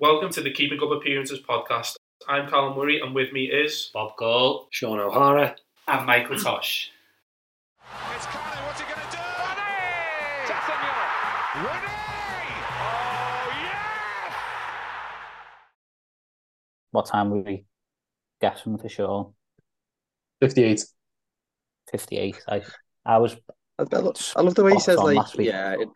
Welcome to the Keeping Up Appearances podcast. I'm Callum Murray, and with me is Bob Cole, Sean O'Hara, and Michael Tosh. It's Carney, what's he going to do? Ready! Jackson Muller. Oh, yes! What time were we guessing for sure? 58. 58. I, I was. I, I, love, I love the way he says on like, yeah. It,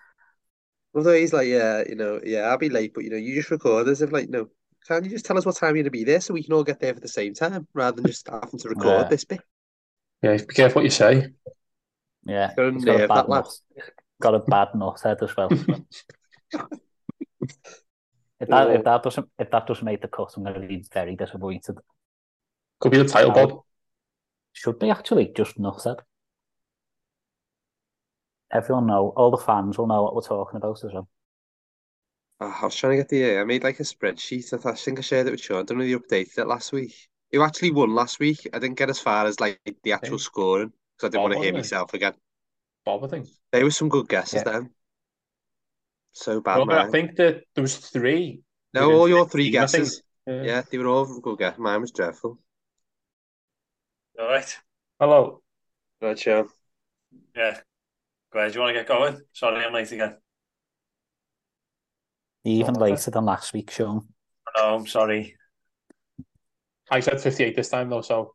I love the way he's like, yeah, you know, yeah, I'll be late, but you know, you just record as if like, no, can't you just tell us what time you're gonna be there so we can all get there for the same time rather than just having to record Yeah. this bit. Yeah, be careful what you say. Yeah. Got a he's got a bad that nut. Got a bad nut head as well. if that if that doesn't if that doesn't make the cut, I'm going to be very disappointed. Could be the title, I would- Bob. Should be actually just nutted. Everyone know, all the fans will know what we're talking about as well. Oh, I was trying to get the, uh, I made like a spreadsheet. I, thought- I think I shared it with Sean. I don't know if you updated it last week. You actually won last week? I didn't get as far as like the actual Hey. scoring because I didn't Bob, want to hear wasn't myself again. Bob, I think. There were some good guesses Yeah. then. So bad, Well, I think that there was three. No, all your three 15, I think. guesses. Yeah, they were all good guesses. Mine was dreadful. All right. Hello. Right, Sean. Yeah. Great. Do you want to get going? Sorry, I'm late again. Even later than last week, Sean. No, I'm sorry. I said 58 this time, though, so.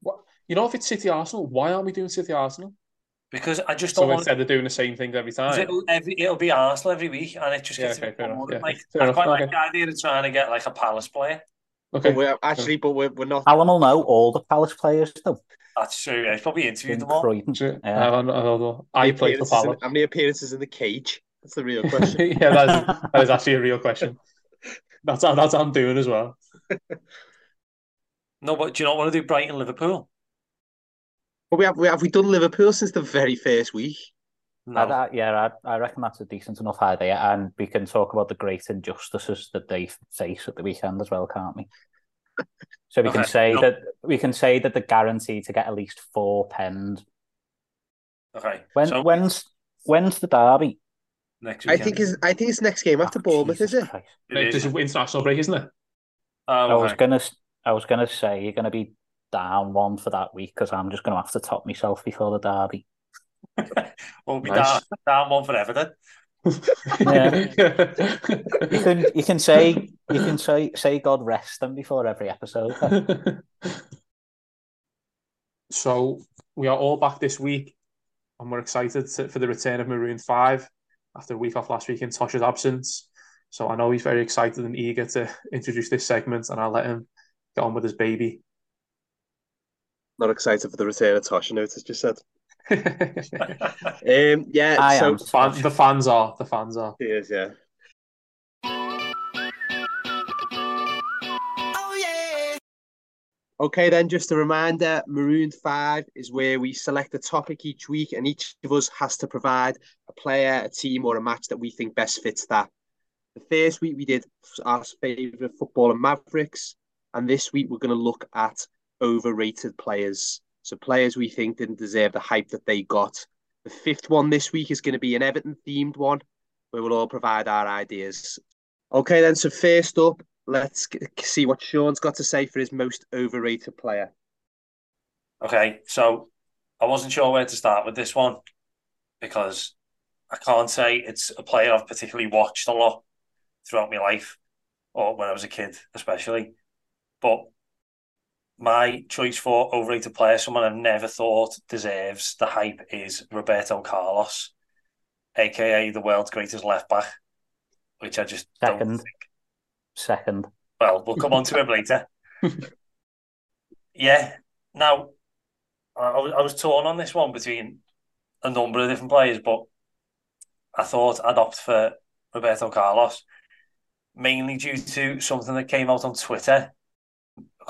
What? You know, if it's City Arsenal, why aren't we doing City Arsenal? Because I just don't So want instead of doing the same thing every time. It'll, every, it'll be Arsenal every week, and it just Yeah, gets okay, a bit fair boring. yeah. Like, Fair I enough, quite like okay. the idea of trying to get like a Palace player. Okay. But we're actually, but we're, we're not. Alan will know all the Palace players, though. That's true. Yeah, he's probably interviewed them all. Croydon. Yeah. I, don't know, I, don't. I many for appearances in- Palace. How many appearances in the cage? That's the real question. yeah, that is, that is actually a real question. That's how, that's how I'm doing as well. No, but do you not want to do Brighton Liverpool? but we have, we have we done Liverpool since the very first week. No. I, I- yeah, I, I reckon that's a decent enough idea, and we can talk about the great injustices that they face at the weekend as well, can't we? So we can say no. that we can say that the guarantee to get at least four pens. Okay. When so when's when's the derby? next I think is I think it's next game after Oh, Bournemouth, is Jesus it? Christ. It There's is. international break, isn't it? Oh, I was okay. gonna s- I was gonna say you're gonna be down one for that week because I'm just gonna have to top myself before the derby. We'll be Nice. down, down one for Everton. You can you can say you can say say God rest them before every episode. so we are all back this week, and we're excited to, for the return of Maroon Five after a week off last week in Tosh's absence. So I know he's very excited and eager to introduce this segment, and I'll let him get on with his baby. Not excited for the return of Tosh. I know it's just said. The, Um, yeah. I so am. fan, the fans are the fans are. Cheers, yeah. Okay, then, just a reminder Maroon 5 is where we select a topic each week, and each of us has to provide a player, a team, or a match that we think best fits that. The first week we did our favourite football and Mavericks, and this week we're going to look at overrated players. So, players we think didn't deserve the hype that they got. The fifth one this week is going to be an Everton themed one where we'll all provide our ideas. Okay, then. So first up, let's see what Sean's got to say for his most overrated player. Okay, so I wasn't sure where to start with this one because I can't say it's a player I've particularly watched a lot throughout my life or when I was a kid, especially. But my choice for overrated player, someone I've never thought deserves the hype, is Roberto Carlos, aka the world's greatest left back, which I just don't Second. think Second. well, we'll come on to him later. yeah. Now, I, I was- torn on this one between a number of different players, but I thought I'd opt for Roberto Carlos, mainly due to something that came out on Twitter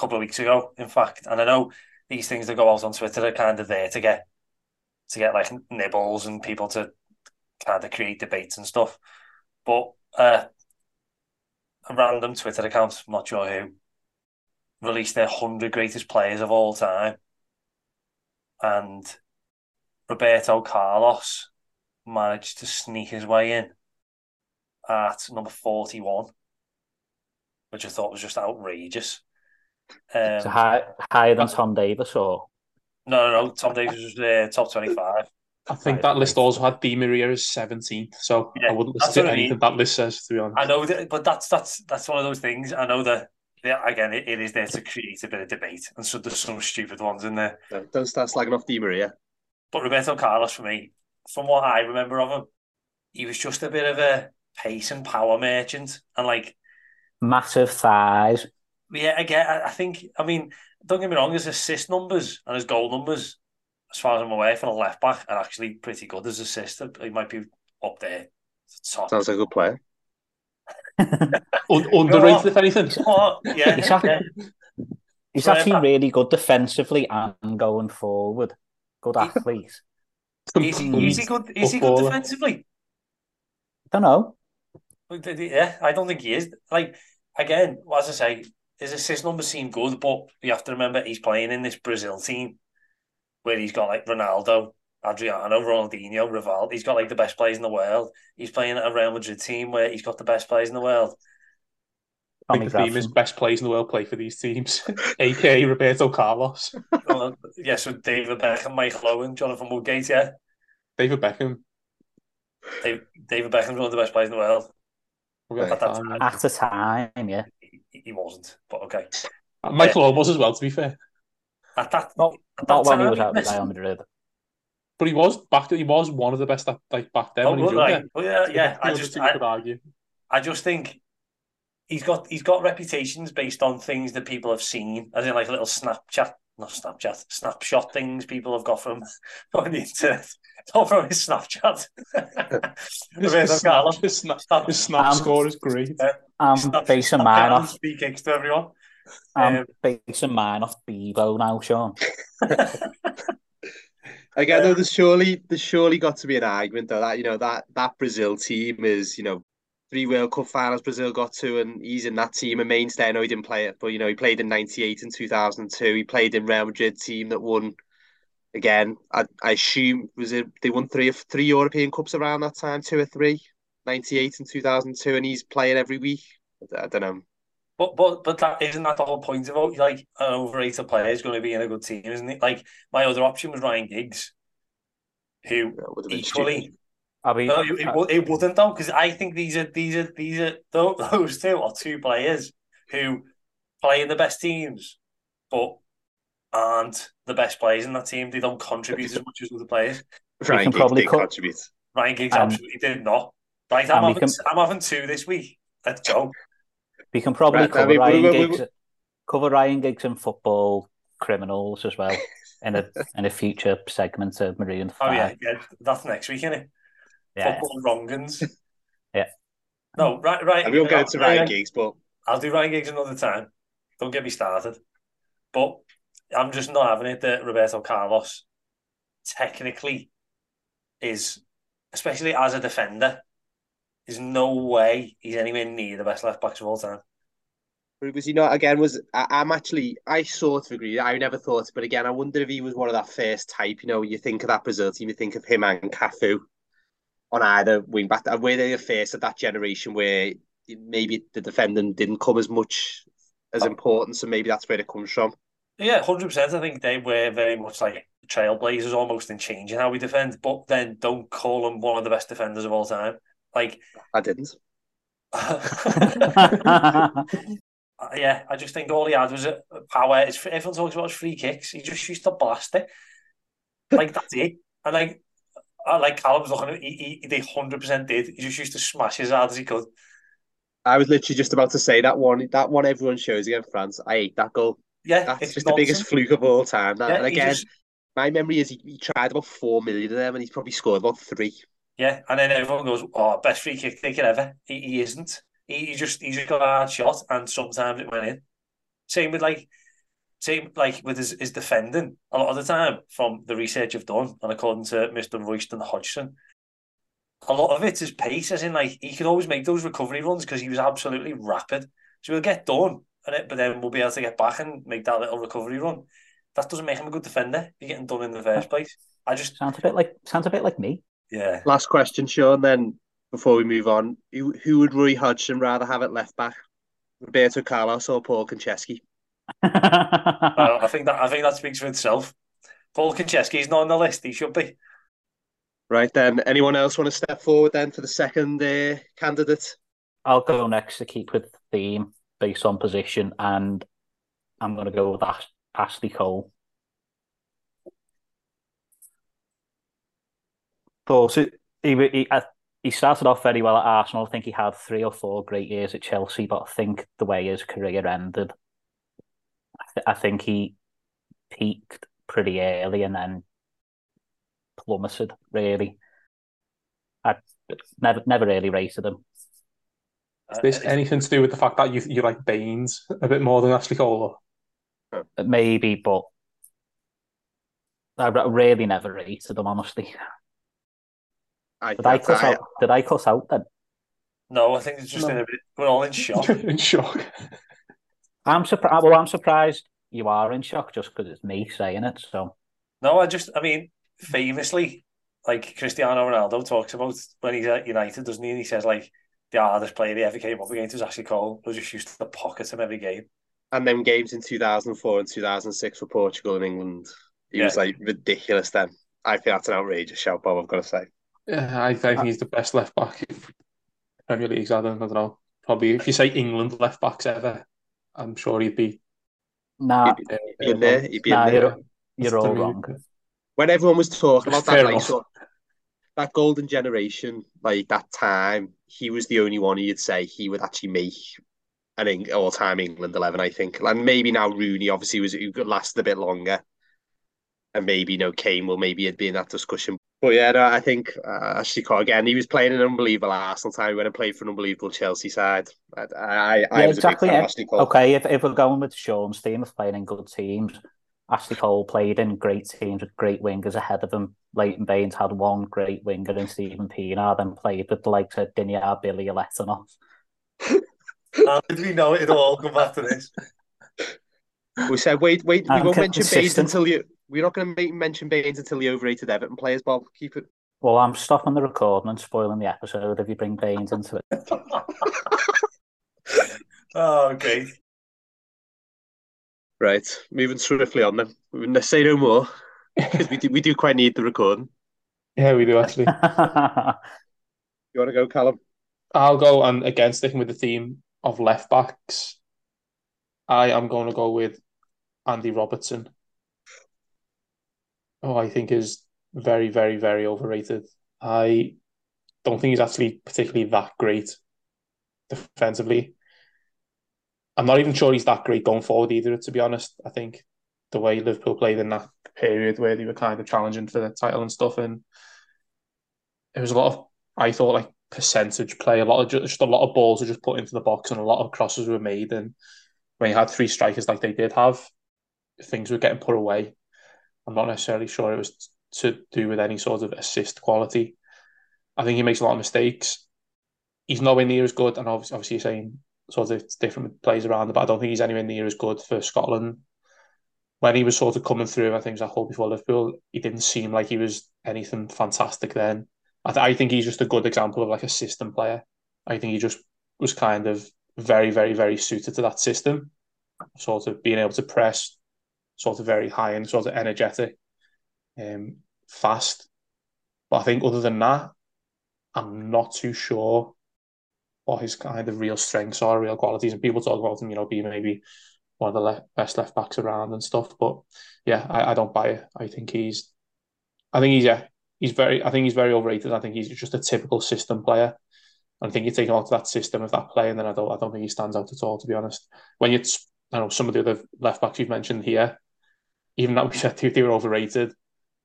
couple of weeks ago, in fact. And I know these things that go out on Twitter are kind of there to get to get like nibbles and people to kind of create debates and stuff. But uh, a random Twitter account, I'm not sure who, released their 100 greatest players of all time. And Roberto Carlos managed to sneak his way in at number 41. which I thought was just outrageous. Um, So high, higher than Tom Davies or no, no, no. Tom Davies was uh, top twenty-five. I think that list also had Di Maria as 17th, so Yeah, I wouldn't listen to what I mean. anything that list says, to be honest. I know that, but that's that's that's one of those things. I know that. Yeah, again, it, it is there to create a bit of debate, and so there's some stupid ones in there. No, don't start slagging off Di Maria. But Roberto Carlos, for me, from what I remember of him, he was just a bit of a pace and power merchant, and like massive thighs. Yeah, again, I, I think. I mean, don't get me wrong. His assist numbers and his goal numbers, as far as I'm aware, for a left back, are actually pretty good. His assist, he might be up there. Top. Sounds like a good player. Un- underrated, if anything. Oh, yeah, He's actually, yeah. he's actually really good defensively and going forward. Good athlete. Is he, is he good? Is he good Footballer. defensively? don't know. Yeah, I don't think he is. Like again, as I say, his assist numbers seem good, but you have to remember he's playing in this Brazil team where he's got like Ronaldo, Adriano, Ronaldinho, Rivaldo. He's got like the best players in the world. He's playing at a Real Madrid team where he's got the best players in the world. I think the theme is best players in the world play for these teams, aka Roberto Carlos, Well, uh, yes, with David Beckham, Michael Owen, Jonathan Woodgate. Yeah, David Beckham. Dave, David Beckham's one of the best players in the world. At that that time, time. At the time, yeah. He, he wasn't, but okay. yeah. Michael uh, Owen was as well, to be fair. At that, Not, at not that when he was out with Messi- Real Madrid. But he was back. He was one of the best, at, like back then Oh, when he was right. younger. Yeah, yeah. I just, I, could argue. I just think he's got he's got reputations based on things that people have seen, as in like little Snapchat, not Snapchat, snapshot things people have got from on the internet, not from his Snapchat. His, his, snap, his, snap, Snap- his snap Um, score is great. I'm Snap- basing Snapchat mine off. Free kicks to everyone. I'm Um, basing mine off Bebo now, Sean. Again, though, there's surely there's surely got to be an argument though that you know that that Brazil team is you know three World Cup finals Brazil got to, and he's in that team a mainstay. I know he didn't play it, but you know he played in '98 and 2002. He played in Real Madrid team that won. Again, I, I assume was it they won three of three European Cups around that time, two or three, '98 and 2002, and he's playing every week. I, I don't know. But but but that isn't that the whole point of? Like an overrated player is going to be in a good team, isn't it? Like my other option was Ryan Giggs, who That would have been equally. I mean, No, it, it, it wouldn't though, because I think these are these are these are those two are two players who play in the best teams, but aren't the best players in that team. They don't contribute as much as other players. Ryan can Giggs probably did cut- contribute. Ryan Giggs Um, absolutely did not. Right, I'm having, can- I'm having two this week. Let's go. we can probably Right, I cover mean, Ryan we- we- Giggs, cover Ryan Giggs and football criminals as well in a in a future segment of Maroon Oh Five. yeah, yeah, that's next week, isn't it? Yeah. Football wrongans. Yeah. No, right, right. I we'll get to Ryan Ryan- Giggs, but I'll do Ryan Giggs another time. Don't get me started. But I'm just not having it that Roberto Carlos technically is, especially as a defender, there's no way he's anywhere near the best left backs of all time. was he not again? Was I, I'm actually I sort of agree. I never thought, but again, I wonder if he was one of that first type. You know, you think of that Brazil team, you think of him and Cafu on either wing back. And were they the first of that generation where maybe the defending didn't come as much as important, so maybe that's where it comes from. Yeah, hundred percent. I think they were very much like trailblazers, almost in changing how we defend. But then don't call them one of the best defenders of all time. Like, I didn't. Uh, yeah, I just think all he had was a a power. It's, everyone talks about his free kicks. He just used to blast it. Like that's it. And like, Ah, I like Callum's looking at. He, he, they hundred percent did. He just used to smash as hard as he could. I was literally just about to say that one. That one everyone shows against France. I hate that goal. Yeah, That's just the biggest fluke of all time. That, Yeah, and again, just- my memory is he, he tried about four million of them, and he's probably scored about three. Yeah, and then everyone goes, "Oh, best free kick taker ever." He, he isn't. He, he just he just got a hard shot, and sometimes it went in. Same with like, same like with his, his defending. A lot of the time, from the research I've done, and according to Mister Royston Hodgson, a lot of it is pace. As in, like he could always make those recovery runs because he was absolutely rapid. So he'll get done, and it, but then we'll be able to get back and make that little recovery run. That doesn't make him a good defender. You're getting done in the first place. I just sounds a bit like sounds a bit like me. yeah. Last question, Sean. Then before we move on, who, who would Roy Hodgson rather have at left back? Roberto Carlos or Paul Konchesky? Uh, I think that I think that speaks for itself. Paul Konchesky is not on the list. He should be. Right then, anyone else want to step forward then for the second uh, candidate? I'll go next to keep with the theme based on position, and I'm going to go with Ash- Ashley Cole. But he, he, uh, he started off very well at Arsenal. I think he had three or four great years at Chelsea, but I think the way his career ended, I, th- I think he peaked pretty early and then plummeted. Really, I never never really rated him. Is this uh, anything to do with the fact that you you like Baines a bit more than Ashley Cole? Maybe, but I really never rated him. Honestly, I, did I cut I, out? Did I cut out then? No, I think it's just No. in a bit. We're all in shock. in shock. I'm surprised. Well, I'm surprised you are in shock just because it's me saying it. So No, I just, I mean, famously, like Cristiano Ronaldo talks about when he's at United, doesn't he? And he says like the hardest player he ever came up against was Ashley Cole. They just used to pocket him every game. and then games in 2004 and 2006 for Portugal and England. He was like ridiculous then. I think that's an outrageous shout, Bob, I've got to say. Yeah, I think he's the best left back Premier League's had. I don't know. Probably if you say England left backs ever, I'm sure he'd be. nah, He'd be, he'd be in there. He'd be nah, in there. you're, you're all wrong. When everyone was talking about Fair that, like, enough. sort that golden generation, like that time, he was the only one who you'd say he would actually make an Eng- all-time England eleven. I think, and maybe now Rooney obviously was who lasted a bit longer, and maybe you know Kane will maybe it'd be in that discussion. But yeah, no, I think uh, Ashley Cole again. He was playing an unbelievable Arsenal time. He went and played for an unbelievable Chelsea side. I, I, I Yeah, was exactly, a big fan of Cole. Okay, if, if we're going with Sean's theme of playing in good teams, Ashley Cole played in great teams with great wingers ahead of him. Leighton Baines had one great winger in Steven Pienaar, then played with the likes of Diniyar Bilyaletdinov. How did we know it'd all come back to this? We said, wait, wait, we won't mention Baines until you. We're not going to mention Baines until the overrated Everton players, Bob. Keep it. Well, I'm stopping the recording and spoiling the episode if you bring Baines into it. Oh, great. Right, moving swiftly on then. We wouldn't say no more because we do, we do quite need the recording. Yeah, we do actually. You want to go, Callum? I'll go and again sticking with the theme of left backs. I am going to go with Andy Robertson. Oh, I think is very, very, very overrated. I don't think he's actually particularly that great defensively. I'm not even sure he's that great going forward either, to be honest. I think the way Liverpool played in that period where they were kind of challenging for the title and stuff, and it was a lot of, I thought, like percentage play, a lot of just a lot of balls were just put into the box and a lot of crosses were made. And when you had three strikers like they did have, things were getting put away. I'm not necessarily sure it was to do with any sort of assist quality. I think he makes a lot of mistakes. He's nowhere near as good, and obviously, obviously you're saying sort of different plays around but I don't think he's anywhere near as good for Scotland. When he was sort of coming through, I think it was a whole before Liverpool, he didn't seem like he was anything fantastic then. I, th- I think he's just a good example of like a system player. I think he just was kind of very, very, very suited to that system, sort of being able to press, sort of very high and sort of energetic, um, fast. But I think other than that, I'm not too sure what his kind of real strengths are, real qualities. And people talk about him, you know, being maybe one of the le- best left backs around and stuff. But yeah, I, I don't buy it. I think he's, I think he's yeah, he's very, I think he's very overrated. I think he's just a typical system player. And I think you take him out of that system of that play, and then I don't, I don't think he stands out at all, to be honest. When you, I know some of the other left backs you've mentioned here, even that we said they they were overrated,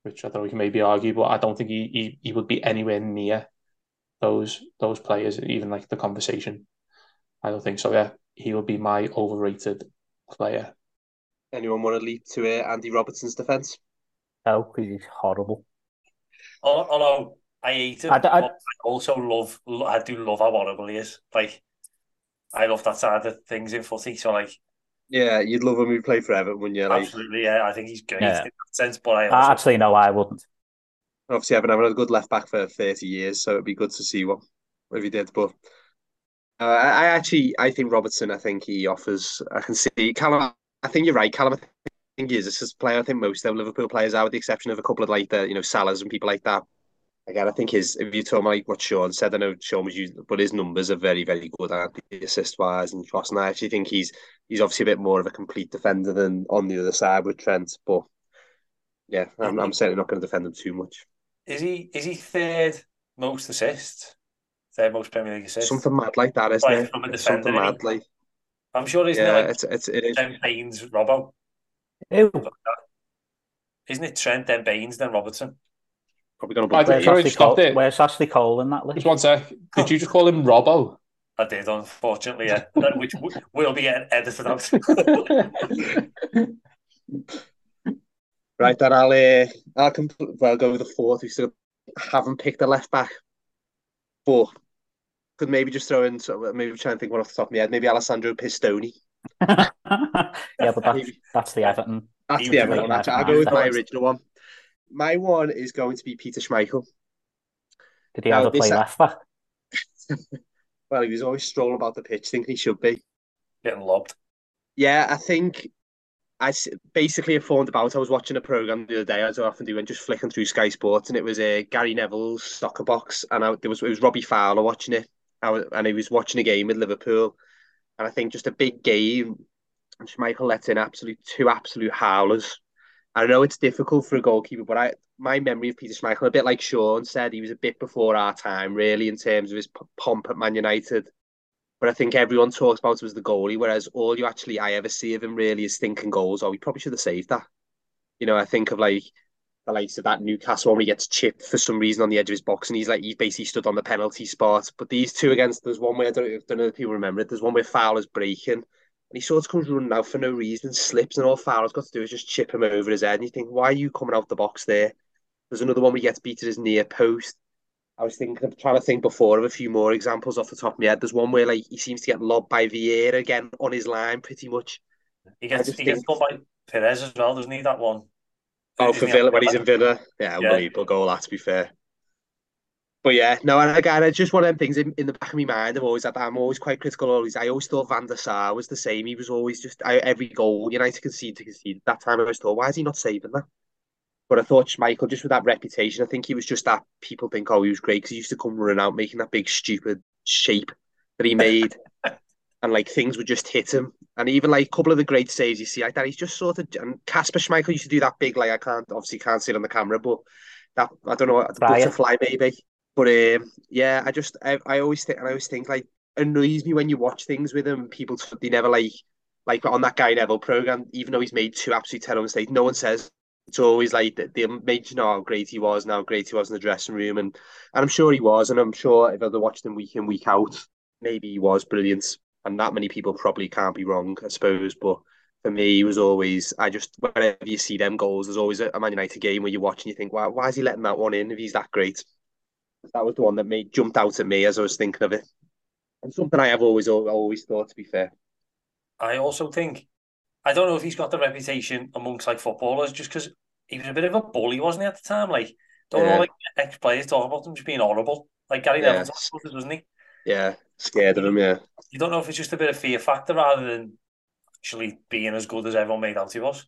which I don't know we can maybe argue, but I don't think he, he, he would be anywhere near those those players, even like the conversation. I don't think so. Yeah, he would be my overrated player. Anyone want to leap to uh, Andy Robertson's defence? No, 'cause he's horrible. Although I hate him, I d- I- but I also love, I do love how horrible he is. Like, I love that side of things in footy. So, like, Yeah, you'd love him. He played for Everton, wouldn't you? Like, absolutely, yeah, I think he's good. Yeah. in that sense. But I also, Actually, no, I wouldn't. obviously, I haven't had a good left back for thirty years, so it'd be good to see what if he did. But Uh, I I actually, I think Robertson. I think he offers. I can see Callum. I think you're right, Callum. I think he is. This is a player. I think most of Liverpool players are, with the exception of a couple of like the you know Salahs and people like that. Again, I think his. If you told me like what Sean said, I know Sean was using, but his numbers are very, very good at the assist wise and cross. And I actually think he's he's obviously a bit more of a complete defender than on the other side with Trent. But yeah, I'm, I'm certainly not going to defend him too much. Is he is he third most assists? Third most Premier League assists? Something mad like that, isn't Like, it? from a It's something defender, mad like I'm sure isn't yeah, it like it's it's it is. Trent Baines, Robbo? Ew. Isn't it Trent, then Baines, then Robertson? Probably going to I be Where's Ashley, stopped Cole, it. where's Ashley Cole in that list? Just one sec. Did you just call him Robbo? I did, unfortunately, yeah. which will be getting edited out. Right, then I'll uh, I'll compl- well go with the fourth. We still haven't picked a left back, but could maybe just throw in. So maybe try and think one off the top of my head. Maybe Alessandro Pistone. yeah, but that's, Maybe. that's the Everton. That's He the was other one. main Actually, man. I'll go with my original one. My one is going to be Peter Schmeichel. Did he No, ever this- play left back? Well, he was always strolling about the pitch, thinking he should be. getting lobbed. Yeah, I think I basically informed about. I was watching a program the other day, as I often do, and just flicking through Sky Sports, and it was a uh, Gary Neville's soccer box, and I, there was it was Robbie Fowler watching it, I was, and he was watching a game with Liverpool, and I think just a big game. And Schmeichel let in absolute two absolute howlers. I know it's difficult for a goalkeeper, but I my memory of Peter Schmeichel, a bit like Sean said, he was a bit before our time, really, in terms of his pomp at Man United. But I think everyone talks about him as the goalie, whereas all you actually I ever see of him really is thinking goals. Oh, we probably should have saved that. You know, I think of like the likes of that Newcastle when he gets chipped for some reason on the edge of his box, and he's like he's basically stood on the penalty spot. But these two against there's one where I don't, I don't know if people remember it. There's one where Fowler's breaking, and he sort of comes running out for no reason, slips, and all Fowler's got to do is just chip him over his head. And you think, why are you coming out the box there? There's another one where he gets beat at his near post. I was thinking of trying to think before of a few more examples off the top of my head. There's one where like he seems to get lobbed by Vieira again on his line pretty much. He gets he gets think- done by Perez as well, doesn't he? That one. Oh, Isn't for Villa when he's in Villa. Yeah, Yeah. unbelievable goal that to be fair. But yeah, no, and again, it's just one of them things in, in the back of my mind. I'm always that I'm always quite critical. Always, I always thought Van der Sar was the same. He was always just I, every goal United concede to concede. That time I always thought, why is he not saving that? But I thought Michael, just with that reputation, I think he was just that people think, oh, he was great because he used to come running out making that big stupid shape that he made, and like things would just hit him. And even like a couple of the great saves you see like that, he's just sort of. And Kasper Schmeichel used to do that big, like I can't obviously can't see it on the camera, but that I don't know, it. butterfly maybe. But um, yeah, I just I, I always think I always think like annoys me when you watch things with him. People they never like like on that guy Neville program, even though he's made two absolute terrible mistakes, no one says it's always like they- know how great he was and how great he was in the dressing room, and and I'm sure he was, and I'm sure if I'd watched him week in week out, maybe he was brilliant, and that many people probably can't be wrong, I suppose, but. For me, he was always. I just whenever you see them goals, there's always a Man United game where you watch and you think, "Wow, why is he letting that one in if he's that great?" That was the one that made jumped out at me as I was thinking of it, and something I have always always thought. To be fair, I also think I don't know if he's got the reputation amongst like footballers just because he was a bit of a bully, wasn't he, at the time? Like don't Yeah. know like ex players talk about him just being horrible. Like Gary Yeah. Neville it, doesn't he? yeah, scared of him. Yeah, You don't know if it's just a bit of fear factor rather than actually being as good as everyone made out he was.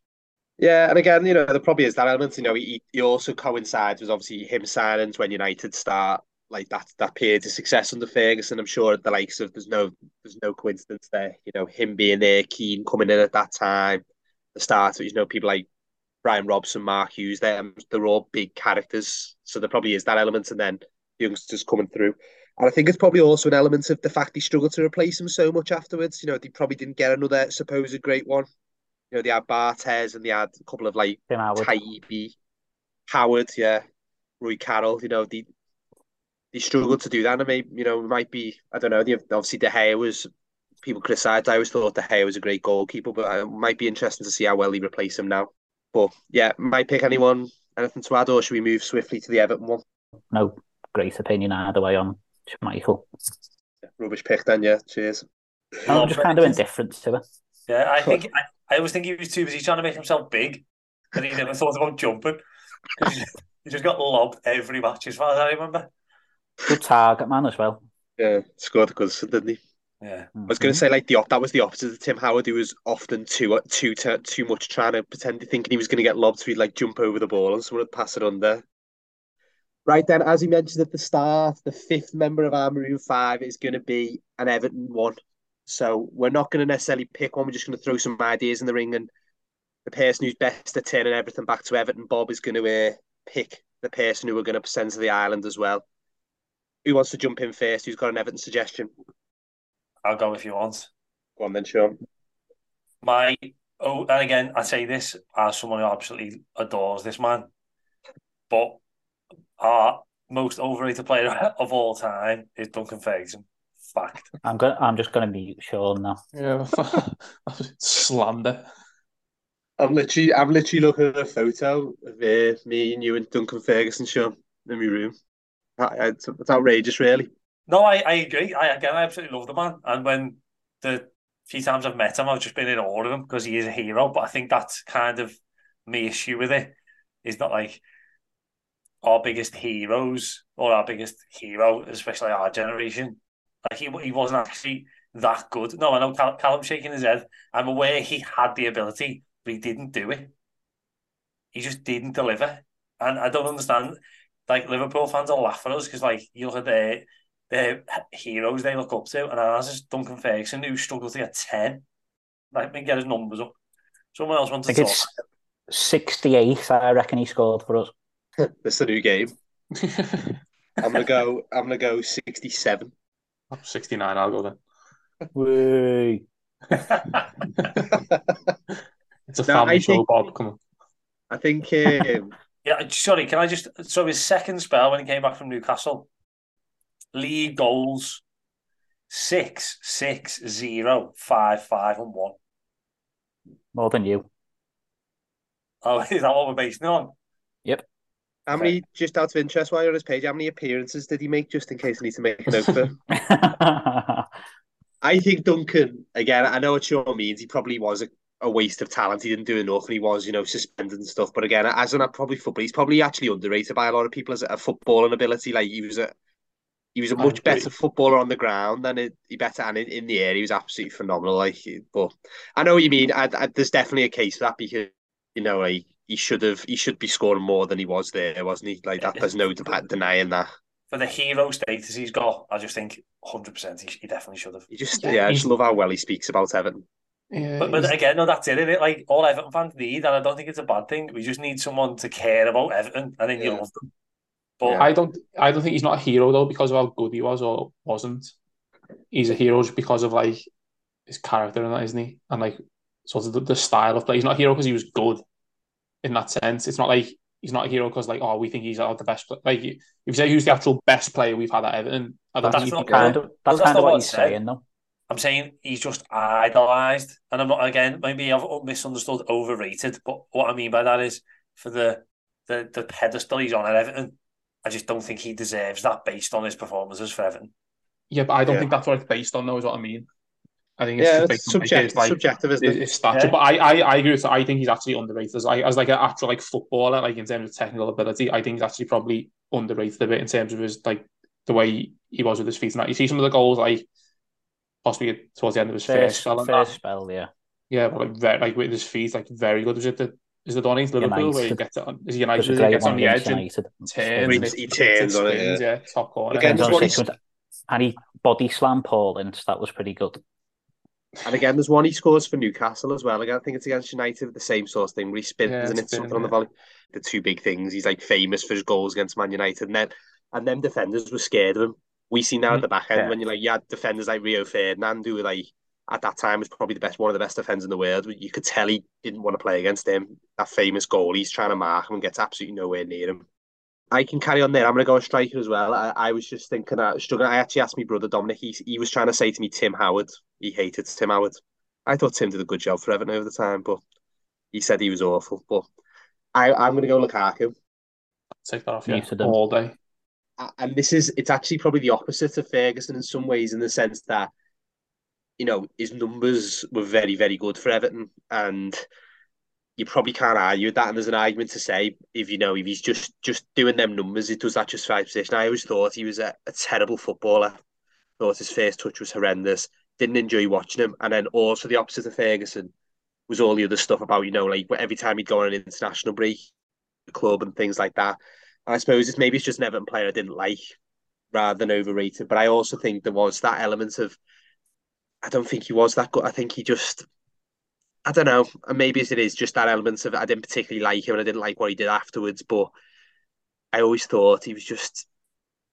Yeah, and again, you know, there probably is that element. You know, he he also coincides with obviously him signing when United start like that that period of success under Ferguson. I'm sure the likes of there's no there's no coincidence there. You know, him being there, Keane coming in at that time, the start. You know, people like Brian Robson, Mark Hughes, them they're all big characters. So there probably is that element, and then youngsters coming through. And I think it's probably also an element of the fact he struggled to replace him so much afterwards. You know, they probably didn't get another supposed great one. You know, they had Barthez and they had a couple of like Tim Howard. Taibi, Howard, yeah, Roy Carroll. You know, they they struggled to do that, and maybe you know it might be I don't know. They, obviously, De Gea was people criticised. I always thought De Gea was a great goalkeeper, but it might be interesting to see how well he replace him now. But yeah, might pick anyone. Anything to add, or should we move swiftly to the Everton one? No great opinion either way on Schmeichel. Rubbish pick then, yeah. Cheers. I'm just kind of indifferent to it. Yeah, I think I, I always think he was too busy trying to make himself big that he never thought about jumping. he- He just got lobbed every match as far as I remember. Good target man as well. Yeah, scored a good, didn't he? Yeah. Mm-hmm. I was going to say like the op- that was the opposite of Tim Howard, who was often too uh, too too, too much trying to pretend thinking he was going to get lobbed, so he'd like jump over the ball and someone would pass it under. Right then, as he mentioned at the start, the fifth member of our Maroon Five is going to be an Everton one. So we're not going to necessarily pick one. We're just going to throw some ideas in the ring, and the person who's best at turning everything back to Everton, Bob, is going to uh, pick the person who we're going to send to the island as well. Who wants to jump in first? Who's got an Everton suggestion? I'll go if you want. Go on then, Sean. My oh, and again, I say this as someone who absolutely adores this man, but our most overrated player of all time is Duncan Ferguson. Fact. I'm going. I'm just going to mute Sean now. Yeah, slander. I'm literally, I'm literally looking at a photo of uh, me and you and Duncan Ferguson, Sean, in my room. It's, it's outrageous, really. No, I, I agree. I again, I absolutely love the man. And when the few times I've met him, I've just been in awe of him because he is a hero. But I think that's kind of my issue with it. Is not like our biggest heroes or our biggest hero, especially our generation. Like he he wasn't actually that good. No, I know Cal- Callum shaking his head. I'm aware he had the ability, but he didn't do it. He just didn't deliver, and I don't understand. Like Liverpool fans will laugh at us because, like, you look at their their heroes they look up to, and ours is Duncan Ferguson who struggled to get ten. Like, me get his numbers up. Someone else wants I to think talk. it's 68. I reckon he scored for us. This is a new game. I'm gonna go. I'm gonna go 67. 69, I'll go then. Whey. It's a No, family I show, Bob. Come on. I think. Um, Yeah, sorry, can I just so his second spell when he came back from Newcastle, league goals six, six, zero, five, five, and one. More than you. Oh, is that what we're basing on? How many? Just out of interest, while you're on his page, how many appearances did he make? Just in case I need to make a note of it. I think Duncan. Again, I know what Sean means. He probably was a, a waste of talent. He didn't do enough, and he was, you know, suspended and stuff. But again, as an probably football, he's probably actually underrated by a lot of people as a footballing ability. Like he was a. He was a much better footballer on the ground than it, he better and in, in the air he was absolutely phenomenal. Like, but I know what you mean. I, I, there's definitely a case for that because you know like, he should have he should be scoring more than he was there, wasn't he? Like that. There's no de- denying that. For the hero status he's got, I just think 100% he, he definitely should have. He just Yeah, yeah, I just love how well he speaks about Everton. Yeah, But, but again, no, that's it, innit? Like, all Everton fans need, and I don't think it's a bad thing. We just need someone to care about Everton, and then you Yeah. love them. But I don't. I don't think he's not a hero though because of how good he was or wasn't. He's a hero just because of like his character and that, isn't he? And like sort of the, the style of play. He's not a hero because he was good in that sense. It's not like he's not a hero because like oh we think he's the best. Play. Like if you say who's the actual best player we've had at Everton, I don't That's not he'd be kind kind of, that's that's kind of what what I he's said. saying, though. I'm saying he's just idolised. And I'm not, again, maybe I've misunderstood overrated, but what I mean by that is for the, the, the pedestal he's on at Everton, I just don't think he deserves that based on his performances for Everton. Yeah, but I don't Yeah. think that's what it's based on though. Is what I mean. I think it's Yeah, just it's based on like, subject, his, like subjective, isn't it? his stature. Yeah. But I, I, I agree with that. I think he's actually underrated as like as like an actual like footballer, like in terms of technical ability. I think he's actually probably underrated a bit in terms of his like the way he was with his feet and that. You see some of the goals like possibly towards the end of his first, First, spell first spell, yeah. Yeah, but like very, like with his feet, like very good. Is it the is the Donny Liverpool where he gets it on, is he United? He gets on the against edge and United. turns. and He it- turns on it, spins, yeah. top corner. Again, Depends there's on one the he's- sequence. And he body slam Paulins. That was pretty good. And again, there's one he scores for Newcastle as well. Again, I think it's against United, the same sort of thing where he spins Yeah, and hits spinning, something on the volley. The two big things. He's like famous for his goals against Man United, and then and them defenders were scared of him. We see now at the back end Yeah. when you're like, you had defenders like Rio Ferdinand, who were like at that time was probably the best, one of the best defenders in the world. You could tell he didn't want to play against him. That famous goal, he's trying to mark him and gets absolutely nowhere near him. I can carry on there. I'm going to go a striker as well. I, I was just thinking, I struggling. I actually asked my brother Dominic. He he was trying to say to me Tim Howard. He hated Tim Howard. I thought Tim did a good job for Everton over the time, but he said he was awful. But I, I'm going to go Lukaku. Take that off, yeah, Muted him. all day. And this is, it's actually probably the opposite of Ferguson in some ways, in the sense that, you know, his numbers were very, very good for Everton. And you probably can't argue that. And there's an argument to say, if you know, if he's just just doing them numbers, it does that just for his position. I always thought he was a, a terrible footballer. Thought his first touch was horrendous. Didn't enjoy watching him. And then also the opposite of Ferguson was all the other stuff about you know like every time he'd go on an international break, the club and things like that. I suppose it's maybe it's just an Everton player I didn't like rather than overrated. But I also think there was that element of I don't think he was that good. I think he just I don't know. And maybe as it is just that element of I didn't particularly like him and I didn't like what he did afterwards. But I always thought he was just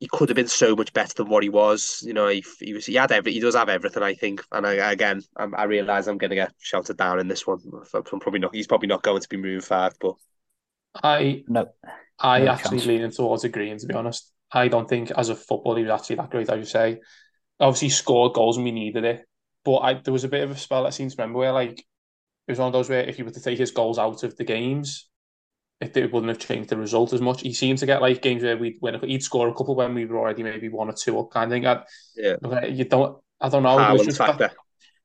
he could have been so much better than what he was. You know, he, he was he had every he does have everything. I think, and I, again, I'm, i realize I'm going to get shouted down in this one. I'm probably not. He's probably not going to be moved five, but I no, I no actually chance. leaning towards agreeing. To be honest, I don't think as a footballer he was actually that great. As you say, obviously he scored goals and we needed it, but I there was a bit of a spell I seem to remember where like it was one of those where if you were to take his goals out of the games, it, it wouldn't have changed the result as much. He seemed to get like games where we when he'd score a couple when we were already maybe one or two up kind of thing. I, yeah, you don't. I don't know. There was just factor.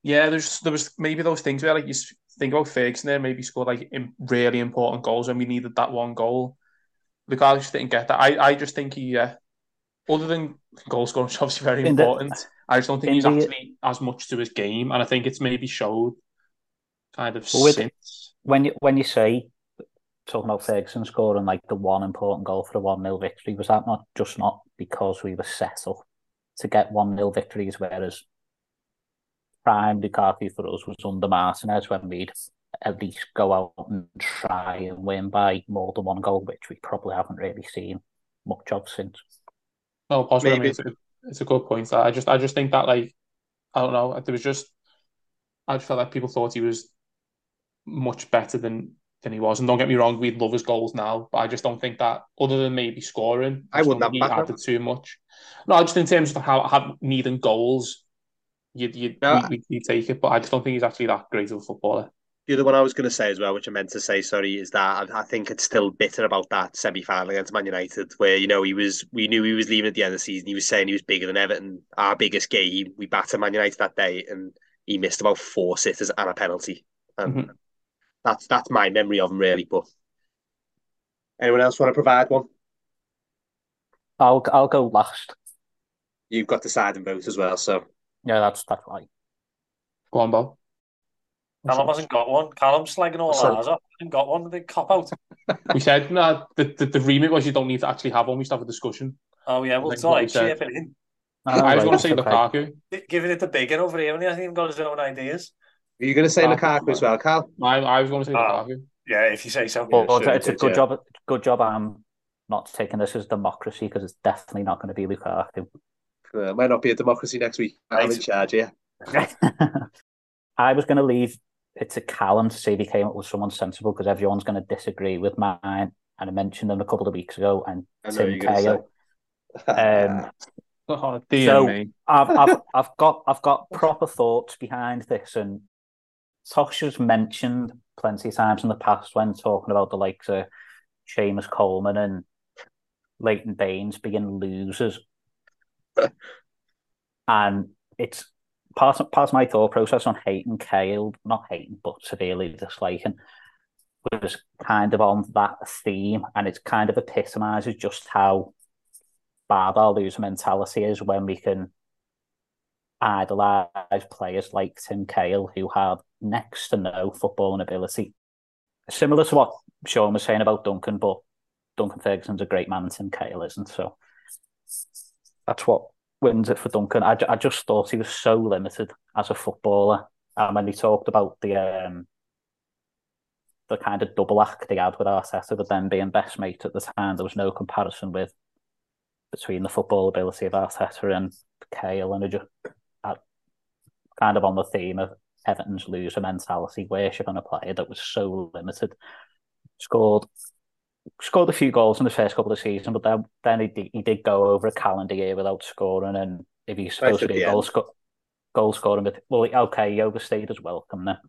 yeah, there's there was maybe those things where like you think about Ferguson there, maybe scored like im- really important goals when we needed that one goal. The guy just didn't get that. I, I just think he, uh, other than goal scoring, which is obviously very In the- important. I just don't think he's the- actually as much to his game, and I think it's maybe showed kind of with- since. when you when you say talking about Ferguson scoring like the one important goal for a one 0 victory, was that not just not because we were set up to get one 0 victories, whereas prime Lukaku for us was under Martinez when we'd at least go out and try and win by more than one goal, which we probably haven't really seen much of since. No, possibly. I mean, Maybe. it's, a, it's a good point. I just I just think that like I don't know. There was just I just felt like people thought he was much better than than he was. And don't get me wrong, we'd love his goals now, but I just don't think that other than maybe scoring, I wouldn't have he added too much. No, just in terms of how, how needing goals, you you No, we, we take it, but I just don't think he's actually that great of a footballer. The other one I was going to say as well, which I meant to say, sorry, is that I, I think it's still bitter about that semi final against Man United, where you know he was, we knew he was leaving at the end of the season. He was saying he was bigger than Everton. Our biggest game, we battered Man United that day, and he missed about four sitters and a penalty. And Mhm. That's that's my memory of him really. But anyone else want to provide one? I'll I'll go last. You've got the side and vote as well, so Yeah, that's that's right. Go on, Bob. Callum hasn't got one. Callum's slagging all Sorry. ours off. Hasn't got one. They cop out. We said no. The, the the remit was you don't need to actually have one. We just have a discussion. Oh yeah, well Like it's what all we Chip it in. I was right, going to say that's okay. Lukaku. Giving it the big one over here, and he hasn't even got his own ideas. Are you going to say Lukaku. Lukaku as well, Carl? I, I was going to say Oh. Lukaku. Yeah, if you say so. Yeah, But sure it's a did, good yeah. job. Good job. I'm not taking this as democracy because it's definitely not going to be Lukaku. Uh, might not be a democracy next week. I'm in charge, yeah. I was going to leave it to Callum to see if he came up with someone sensible because everyone's going to disagree with mine. And I mentioned them a couple of weeks ago. And I know Tim you're going to Cahill. say. Um, Oh, dear So- me. I've, I've, I've got I've got proper thoughts behind this, and Tosh has mentioned plenty of times in the past when talking about the likes of Seamus Coleman and Leighton Baines being losers, and it's part of, part of my thought process on hating Cahill, not hating but severely disliking, was kind of on that theme, and it kind of epitomises just how bad our loser mentality is when we can idolise players like Tim Cahill who have next to no footballing ability. Similar to what Sean was saying about Duncan, but Duncan Ferguson's a great man and Tim Cahill isn't. So that's what wins it for Duncan. I, I just thought he was so limited as a footballer. And when he talked about the um, the kind of double act he had with Arteta, but then being best mate at the time, there was no comparison with between the football ability of Arteta and Cahill, and I just kind of on the theme of Everton's loser mentality, worshipping a player that was so limited. Scored scored a few goals in the first couple of seasons, but then then he did, he did go over a calendar year without scoring, and if he's supposed to be a goal sco- goal scoring, but well, okay, he overstayed his welcome there.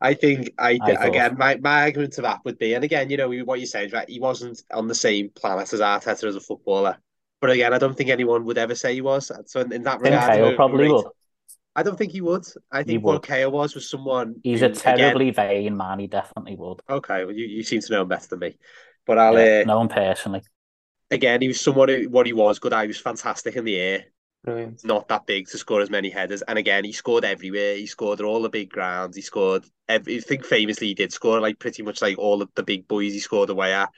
I think I, I thought- again my, my argument to that would be, and again, you know what you're saying is right? He wasn't on the same planet as Arteta as a footballer, but again, I don't think anyone would ever say he was. So in, in that Tim regard, Cahill I'm probably overrated. would. I don't think he would. I He think what would. Cahill was was someone. He's who, a terribly vain man. He definitely would. Okay, well, you, you seem to know him better than me, but I'll Yeah, uh, no one personally. again, he was someone who, what he was good. at, He was fantastic in the air. Brilliant. not that big to score as many headers. And again, he scored everywhere. He scored at all the big grounds. He scored. Every, I think famously he did score like pretty much like all of the big boys. He scored away at.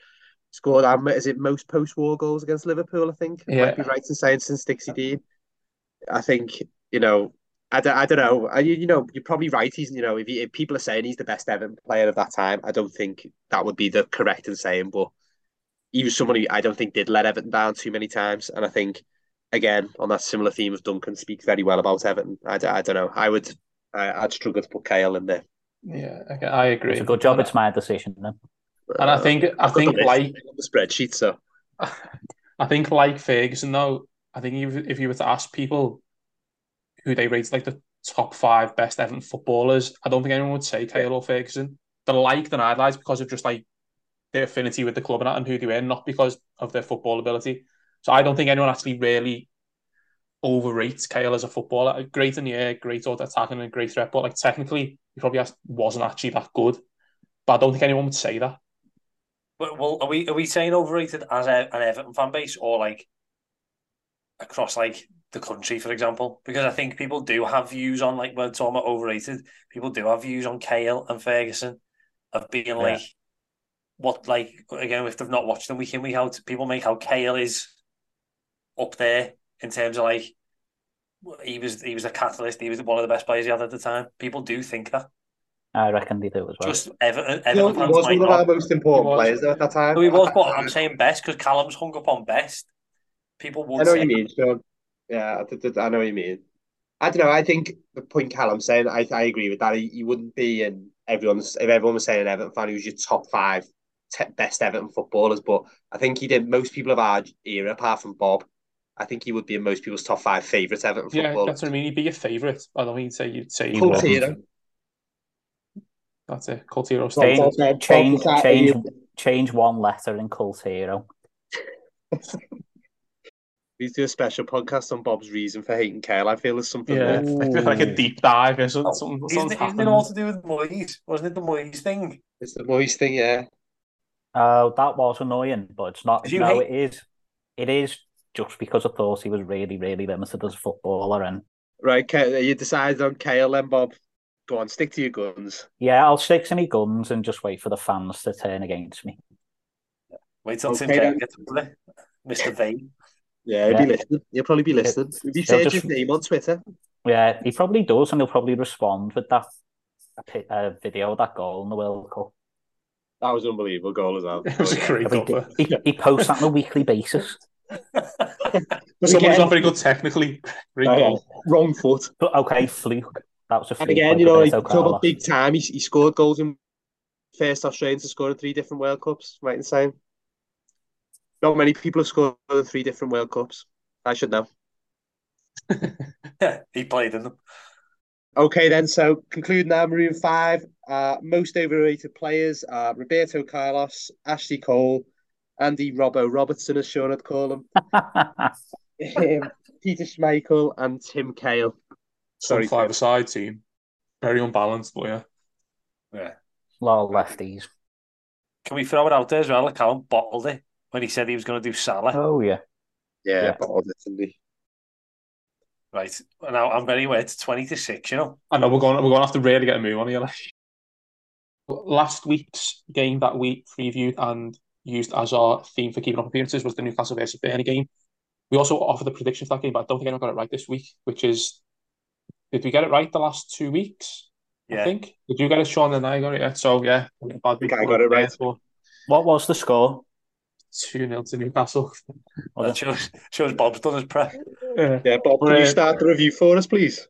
Scored. Um, is it most post-war goals against Liverpool? I think. Yeah. Might be right in saying since Dixie Dean. I think you know. I don't, I don't know. I, you, you know, you're probably right. He's, you know, if, he, if people are saying he's the best Everton player of that time, I don't think that would be the correct in saying. But he was someone who I don't think did let Everton down too many times. And I think, again, on that similar theme of Duncan, speaks very well about Everton. I, I don't know. I would, I, I'd struggle to put Cahill in there. Yeah, okay, I agree. It's a good job. It's my decision then. And I uh, think I the think like the spreadsheet, so I think like Ferguson though, I think if, if you were to ask people who they rate like the top five best Everton footballers, I don't think anyone would say Cahill or Ferguson. They're like than idolize because of just like their affinity with the club and, and who they were, not because of their football ability. So I don't think anyone actually really overrates Cahill as a footballer. Great in the air, great out attacking and great threat, but like technically he probably has, wasn't actually that good. But I don't think anyone would say that. But well, are we are we saying overrated as a, an Everton fan base or like across like the country, for example? Because I think people do have views on like when talking about overrated, people do have views on Cahill and Ferguson of being like what like again if they've not watched them week in week out, people make how Cahill is up there in terms of like he was he was a catalyst, he was one of the best players he had at the time. People do think that. I reckon they do as well. Just Everton, uh, he Everton fans was one of our most important players though, at that time. No, he was, but I'm saying best because Callum's hung up on best. People I know say what you mean, Sean. Yeah, I, th- th- I know what you mean. I don't know. I think the point Callum's saying, I, I agree with that. He, he wouldn't be in everyone's. If everyone was saying an Everton fan, he was your top five te- best Everton footballers. But I think he did most people of our era, apart from Bob. I think he would be in most people's top five favourite Everton Yeah, footballers. that's what I mean. He'd be your favourite. I don't mean you'd say you'd say He Cult would. hero. That's it. Cult hero Bob- status. Bob said- Bob change, change, change one letter in Cult Hero. We do a special podcast on Bob's reason for hating Cahill. I feel there's something Yeah, there. like, like a deep dive or something. Oh, something Isn't, something's it, isn't it all to do with Moyes? Wasn't it the Moyes thing? It's the Moyes thing, yeah. Oh, that was annoying, but it's not. Did you No, hate- it is. It is just because I thought he was really, really limited as a footballer, and Right, Ke- you decided on Cahill then, Bob. Go on, stick to your guns. yeah, I'll stick to my guns and just wait for the fans to turn against me. Wait till Tim Okay, Kerr then. gets up there. Mr. Vane. Yeah, he'll Yeah. be listening. He'll probably be listening. If you He'll search just- his name on Twitter, Yeah, he probably does, and he'll probably respond with that pi- uh, video of that goal in the World Cup. that was an unbelievable goal as well. It was a great He, he, he posts that on a weekly basis. Someone's not very good technically. Great Oh, yeah. Wrong foot. But okay, fluke. That was a And fluke. again, you know, he Roberto talk about big time. He, he scored goals in first Australian to score in three different World Cups. Right in saying, not many people have scored in three different World Cups. I should know. Yeah, he played in them. Okay, then. So concluding our Maroon Five, uh, most overrated players are Roberto Carlos, Ashley Cole, Andy Robbo Robertson, as Sean had called him, Peter Schmeichel, and Tim Cahill. Some Sorry, five aside team. Very unbalanced, but yeah. Yeah. lot of lefties. Can we throw it out there as well? Like Callum bottled it when he said he was going to do Salah. Oh yeah. Yeah, Yeah. but definitely. Right. Now I'm very aware it's 20 to 6, you know. I know we're going we're going to have to really get a move on here. Like. Last week's game that we previewed and used as our theme for keeping up appearances was the Newcastle versus Burnley game. We also offered the prediction for that game, but I don't think anyone got it right this week, which is did we get it right the last two weeks? I Yeah. think. Did you get it, Sean, and I got it? Yeah. So yeah, bad think I got it right. What was the score? Two 0 to Newcastle. Oh, that shows, shows Bob's done his prep. Yeah. Yeah, Bob, can you start the review for us, please?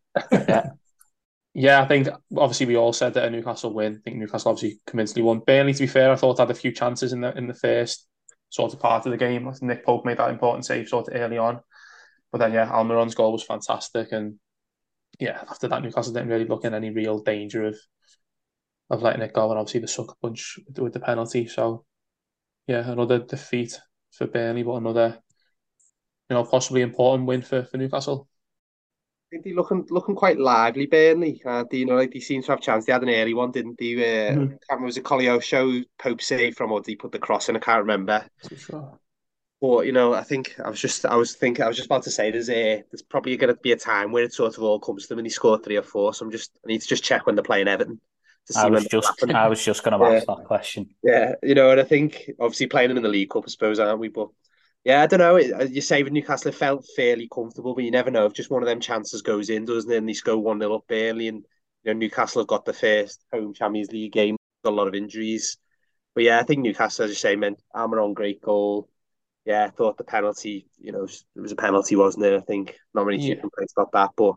Yeah, I think obviously we all said that a Newcastle win. I think Newcastle obviously convincingly won. Burnley, to be fair, I thought had a few chances in the in the first sort of part of the game. Nick Pope made that important save sort of early on, but then yeah, Almiron's goal was fantastic, and yeah, after that Newcastle didn't really look in any real danger of of letting it go, and obviously the sucker punch with, with the penalty. So yeah, another defeat for Burnley, but another you know possibly important win for for Newcastle. I think they're looking looking quite lively, Burnley. Uh, you know, like they seem to have chance. They had an early one, didn't they? Uh, Mhm. can't remember, was it Colio show Pope save from or did he put the cross in? I can't remember. Sure. But you know, I think I was just I was thinking I was just about to say there's a there's probably going to be a time where it sort of all comes to them and he scored three or four. So I'm just I need to just check when they're playing Everton to see I was just I was just going to ask that question. Yeah, you know, and I think obviously playing them in the League Cup, I suppose, aren't we? But yeah, I don't know. You're saving Newcastle, it felt fairly comfortable, but you never know if just one of them chances goes in, doesn't it? And they go one 0 up early, and you know Newcastle have got the first home Champions League game, got a lot of injuries. But yeah, I think Newcastle, as you say, meant Almiron great goal. Yeah, I thought the penalty, you know, it was a penalty, wasn't it? I think not many Yeah. complaints about that, but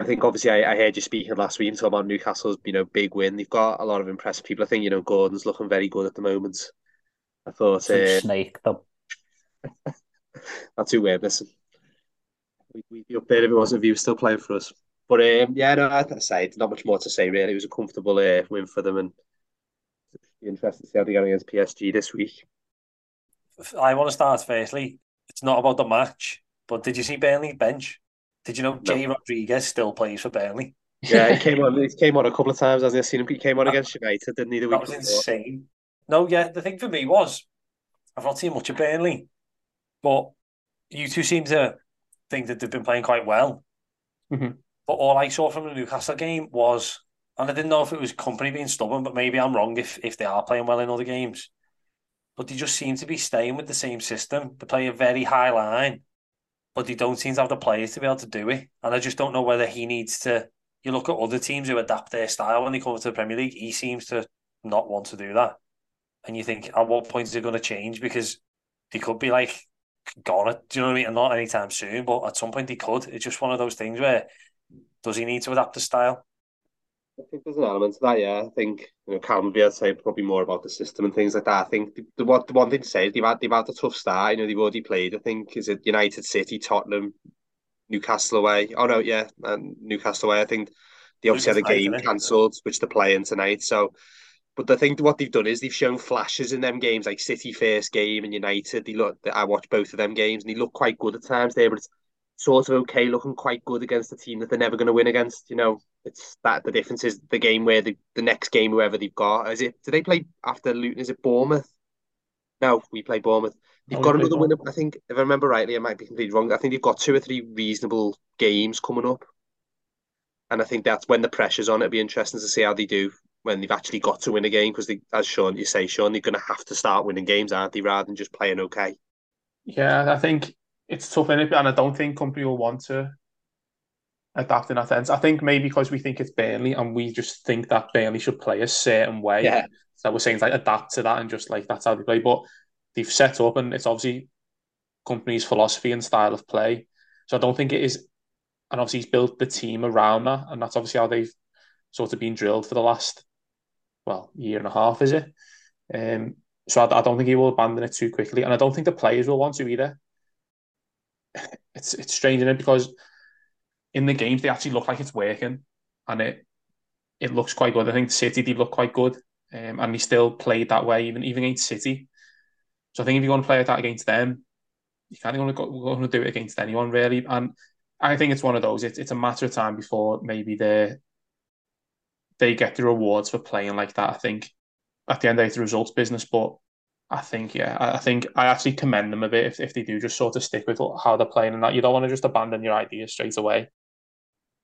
I think obviously I, I heard you speaking last week and talking about Newcastle's, you know, big win. They've got a lot of impressive people. I think, you know, Gordon's looking very good at the moment. I thought uh, snake. The, not too weird, listen. We, we'd be up there if it wasn't if he was still playing for us. But um, yeah, no, I'd say not much more to say really. It was a comfortable uh, win for them and be interested to see how they go against PSG this week. I want to start firstly. It's not about the match, but did you see Burnley bench? Did you know Jay Rodriguez still plays for Burnley? Yeah, he came on. He came on a couple of times. Hasn't he? I've seen him. He came on against United, didn't he? The That was before? insane. No, yeah, the thing for me was I've not seen much of Burnley, but you two seem to think that they've been playing quite well. Mhm. But all I saw from the Newcastle game was, and I didn't know if it was Kompany being stubborn, but maybe I'm wrong if if they are playing well in other games. But they just seem to be staying with the same system. They play a very high line, but they don't seem to have the players to be able to do it. And I just don't know whether he needs to. You look at other teams who adapt their style when they come to the Premier League. He seems to not want to do that. And you think, at what point is it going to change? Because they could be like gone. Do you know what I mean? And not anytime soon, but at some point they could. It's just one of those things where does he need to adapt the style? I think there's an element to that, yeah. I think you know Callum would be able to say probably more about the system and things like that. I think the, the, what, the one thing to say is they've had they've had a tough start. You know, they've already played. I think is it United City, Tottenham, Newcastle away. Oh no, yeah, and Newcastle away. I think they obviously had a game cancelled, which they're playing tonight. So, but I think what they've done is they've shown flashes in them games, like City first game and United. They look. I watched both of them games, and they look quite good at times there, but it's sort of okay looking quite good against a team that they're never going to win against. You know, it's that the difference is the game where the, the next game whoever they've got is it. Do they play after Luton? Is it Bournemouth? No, we play Bournemouth. They've Oh, got another winner. I think if I remember rightly, I might be completely wrong. I think they've got two or three reasonable games coming up, and I think that's when the pressure's on. It'll be interesting to see how they do when they've actually got to win a game because, as Sean you say, Sean, they're going to have to start winning games, aren't they, rather than just playing okay. Yeah, I think it's tough in it, and I don't think Kompany will want to adapt in that sense. I think maybe because we think it's Burnley and we just think that Burnley should play a certain way. Yeah. So we're saying like adapt to that and just like that's how they play. But they've set up and it's obviously Kompany's philosophy and style of play. So I don't think it is and obviously he's built the team around that, and that's obviously how they've sort of been drilled for the last well, year and a half, is it? Um so I, I don't think he will abandon it too quickly, and I don't think the players will want to either. It's it's strange in it because in the games they actually look like it's working, and it it looks quite good. I think City did look quite good, um, and he still played that way even even against City. So I think if you're going to play like that against them, you can't going to go, going to do it against anyone really. And I think it's one of those. It's it's a matter of time before maybe they they get the rewards for playing like that. I think at the end of the results business, but I think yeah, I think I actually commend them a bit if, if they do just sort of stick with how they're playing and that you don't want to just abandon your ideas straight away.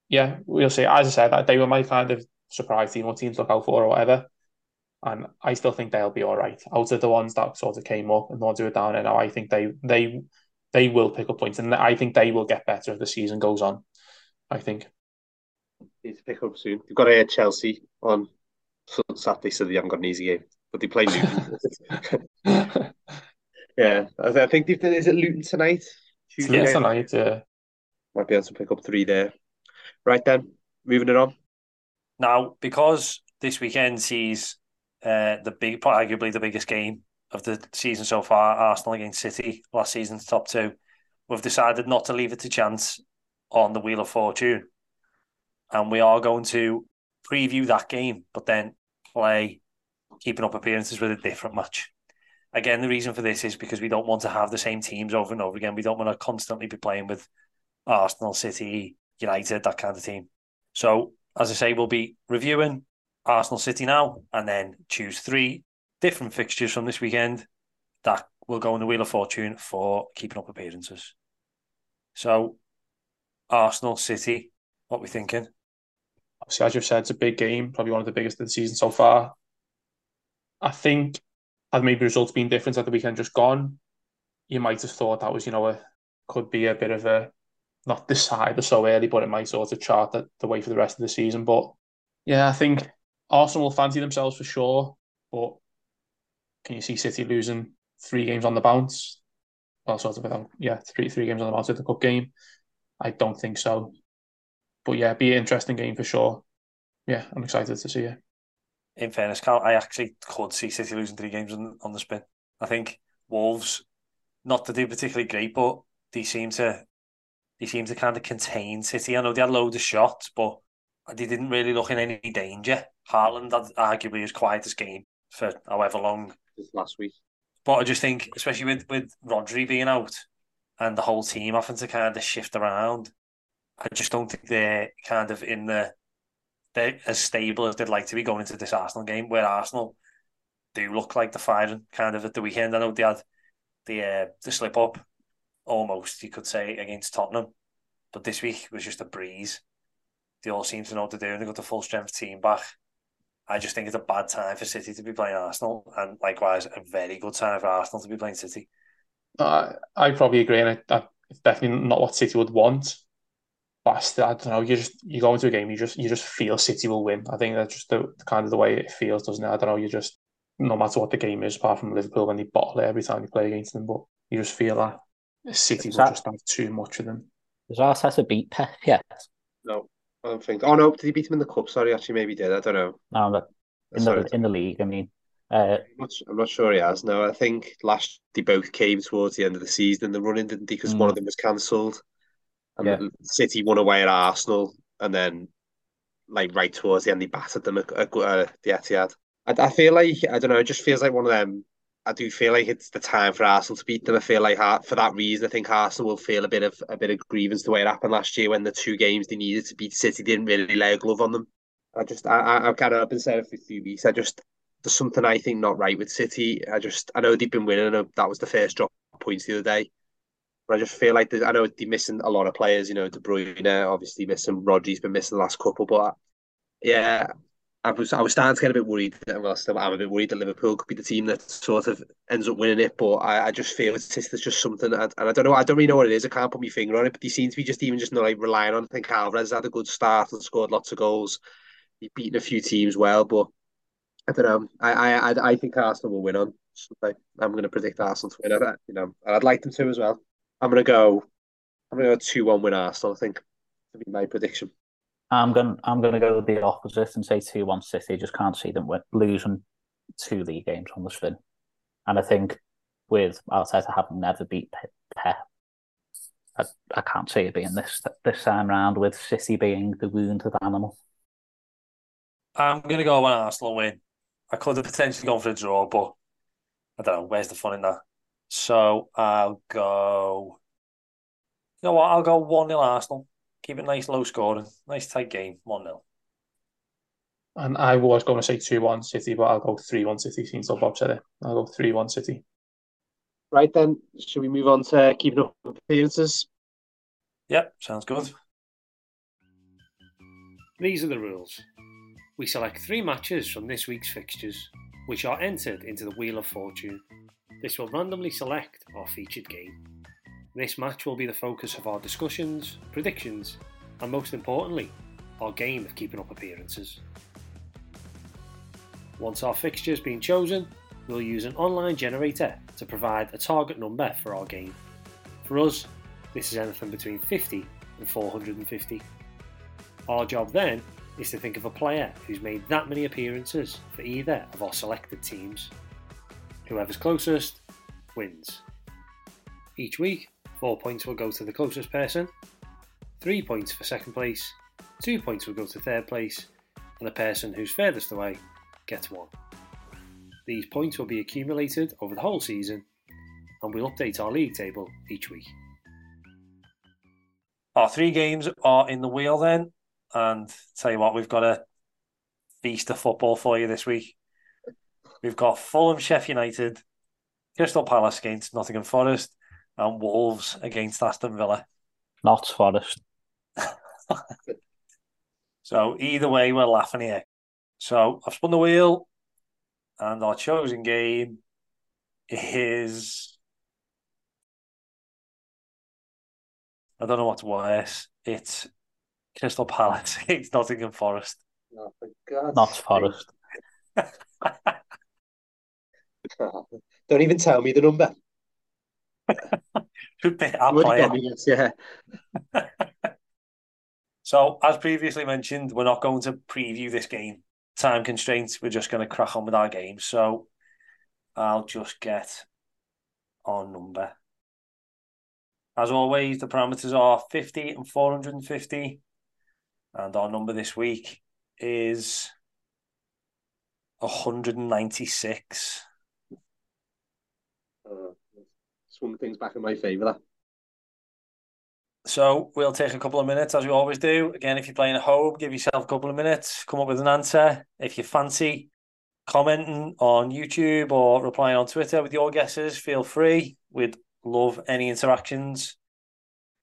Yeah, we'll see. As I said, that they were my kind of surprise team or teams look out for or whatever. And I still think they'll be all right. Out of the ones that sort of came up and the ones who are down and now, I think they they they will pick up points and I think they will get better as the season goes on. I think. Need to pick up soon. They've got to a Chelsea on Saturday, so they haven't got an easy game, but they play Luton. yeah, I I think they've done. Is it Luton tonight? Tuesday yeah, tonight. Uh, Might be able to pick up three there. Right then, moving it on. Now, because this weekend sees uh, the big, arguably the biggest game of the season so far, Arsenal against City, last season's top two, we've decided not to leave it to chance on the Wheel of Fortune. And we are going to preview that game, but then play keeping up appearances with a different match. Again, the reason for this is because we don't want to have the same teams over and over again. We don't want to constantly be playing with Arsenal, City, United, that kind of team. So, as I say, we'll be reviewing Arsenal City now and then choose three different fixtures from this weekend that will go in the Wheel of Fortune for keeping up appearances. So, Arsenal, City, what we thinking? Obviously, as you've said, it's a big game, probably one of the biggest of the season so far. I think had maybe results been different at the weekend just gone, you might have thought that was, you know, a could be a bit of a not decided so early, but it might sort of chart the, the way for the rest of the season. But yeah, I think Arsenal will fancy themselves for sure. But can you see City losing three games on the bounce? Well, sort of, yeah, three three games on the bounce with the cup game. I don't think so. But yeah, be an interesting game for sure. Yeah, I'm excited to see it. In fairness, Carl, I actually could see City losing three games on, on the spin. I think Wolves, not to do particularly great, but they seem to they seem to kind of contain City. I know they had loads of shots, but they didn't really look in any danger. Haaland had arguably his quietest game for however long. Last week. But I just think, especially with, with Rodri being out and the whole team having to kind of shift around, I just don't think they're kind of in the they're as stable as they'd like to be going into this Arsenal game, where Arsenal do look like the firing kind of at the weekend. I know they had the uh, the slip up almost, you could say, against Tottenham. But this week was just a breeze. They all seem to know what to do and they got the full strength team back. I just think it's a bad time for City to be playing Arsenal, and likewise, a very good time for Arsenal to be playing City. Uh, I probably agree, and it's definitely not what City would want. But I, still, I don't know. You just you go into a game, you just you just feel City will win. I think that's just the, the kind of the way it feels, doesn't it? I don't know. You just no matter what the game is, apart from Liverpool when they bottle it every time you play against them, but you just feel that City will just have too much of them. Does Arteta beat Pep yet? No, I don't think. Oh no, did he beat him in the cup? Sorry, actually, maybe he did. I don't know. No, but in Sorry. the in the league, I mean, uh, I'm not, I'm not sure he has. No, I think last they both came towards the end of the season in the running, didn't they? Because Mm. one of them was cancelled, and Yeah. City won away at Arsenal, and then like right towards the end, they battered them at, at uh, the Etihad. I, I feel like I don't know. It just feels like one of them. I do feel like it's the time for Arsenal to beat them. I feel like for that reason, I think Arsenal will feel a bit of a bit of grievance the way it happened last year when the two games they needed to beat City didn't really lay a glove on them. I just I, I've got up and said it for a few weeks. I just there's something I think not right with City. I just I know they've been winning. That was the first drop of points the other day. But I just feel like I know they're missing a lot of players. You know, De Bruyne obviously missing. Rodri's been missing the last couple, but yeah, I was I was starting to get a bit worried. Well, still I'm a bit worried that Liverpool could be the team that sort of ends up winning it. But I, I just feel it's just, there's just something, and I don't know. I don't really know what it is. I can't put my finger on it. But they seem to be just even just not like relying on. I think Alvarez had a good start and scored lots of goals. He's beaten a few teams well, but I don't know. I I I, think Arsenal will win on. I'm going to predict Arsenal to win. I, you know, and I'd like them to as well. I'm going to go. I'm going to go two one win Arsenal. I think to be my prediction. I'm going. to I'm going to go the opposite and say two one City. Just can't see them win, losing two league games on the spin, and I think with Arteta having never beat Pe- Pep, I, I can't see it being this this time round with City being the wounded animal. I'm going to go on Arsenal win. I could have potentially gone for a draw, but I don't know. Where's the fun in that? So I'll go. You know what? I'll go 1 0 Arsenal. Keep it nice, low scoring. Nice tight game. 1 0. And I was going to say 2 1 City, but I'll go 3 1 City since Bob said it. I'll go 3 1 City. Right then, should we move on to keeping up appearances? Yep, sounds good. These are the rules. We select three matches from this week's fixtures, which are entered into the Wheel of Fortune. This will randomly select our featured game. This match will be the focus of our discussions, predictions, and most importantly, our game of keeping up appearances. Once our fixture has been chosen, we'll use an online generator to provide a target number for our game. For us, this is anything between 50 and 450. Our job then is to think of a player who's made that many appearances for either of our selected teams. Whoever's closest wins. Each week, four points will go to the closest person, three points for second place, two points will go to third place, and the person who's furthest away gets one. These points will be accumulated over the whole season, and we'll update our league table each week. Our three games are in the wheel then. And tell you what, we've got a feast of football for you this week. We've got Fulham, Sheffield United, Crystal Palace against Nottingham Forest, and Wolves against Aston Villa. Not Forest. So either way, we're laughing here. So I've spun the wheel, and our chosen game is. I don't know what's worse. It's Crystal Palace against Nottingham Forest. Oh, for God's Not. Forest. Don't even tell me the number. Should be our You already player. got me, yes, yeah. So, as previously mentioned, we're not going to preview this game. Time constraints, we're just going to crack on with our game. So, I'll just get our number. As always, the parameters are 50 and 450. And our number this week is 196. Uh, swung things back in my favour. That. So we'll take a couple of minutes as we always do. Again, if you're playing at home, give yourself a couple of minutes, come up with an answer. If you fancy commenting on YouTube or replying on Twitter with your guesses, feel free. We'd love any interactions.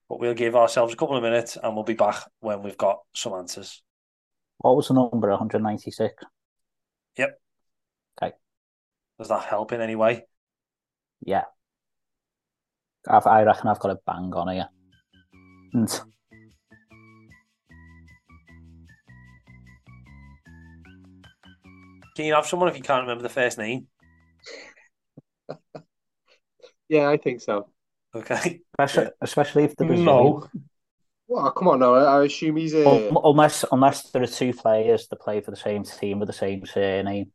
But we'll give ourselves a couple of minutes and we'll be back when we've got some answers. What was the number? 196. Yep. Okay. Does that help in any way? Yeah. I've, I reckon I've got a bang on here. And Can you have someone if you can't remember the first name? Yeah, I think so. Okay. especially, especially if there was No, Well, come on now. I, I assume he's a. Un- unless unless there are two players that play for the same team with the same surname.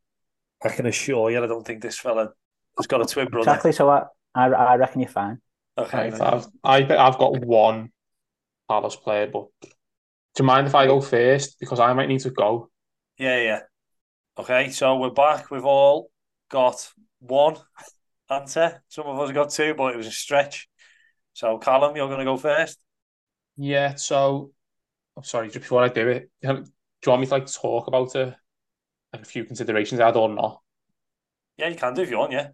I can assure you, I don't think this fella has got a twin brother. Exactly. So I, I I reckon you're fine. Okay. I've, I've, I I've got one Palace player, but do you mind if I go first? Because I might need to go. Yeah, yeah. Okay, so we're back. We've all got one answer. Some of us got two, but it was a stretch. So, Callum, you're going to go first. Yeah, so I'm sorry, just before I do it, do you want me to like talk about a, few considerations I had or not? Yeah, you can do if you want, yeah.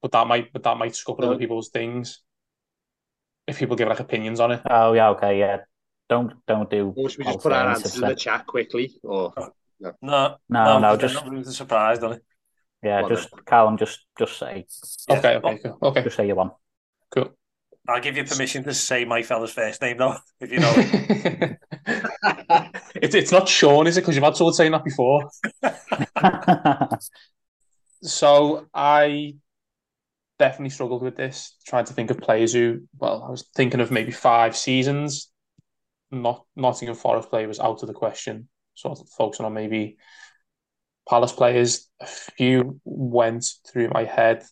But that might but that might scupper No. other people's things. If people give like opinions on it. Oh yeah. Okay. Yeah. Don't don't do. Or should we just put our answers in the chat quickly? Or No, No, no, no, just not room to surprise, don't it? yeah. Well, Just Callum. Just just say Yeah. Okay, okay, cool. Okay, just say you won. cool. I'll give you permission to say my fella's first name, though, if you know it. it's it's not Sean, is it? Because you've had someone saying that before. So I definitely struggled with this, trying to think of players who, well, I was thinking of maybe five seasons. Not Nottingham Forest player was out of the question. Of focusing on maybe Palace players. A few went through my head.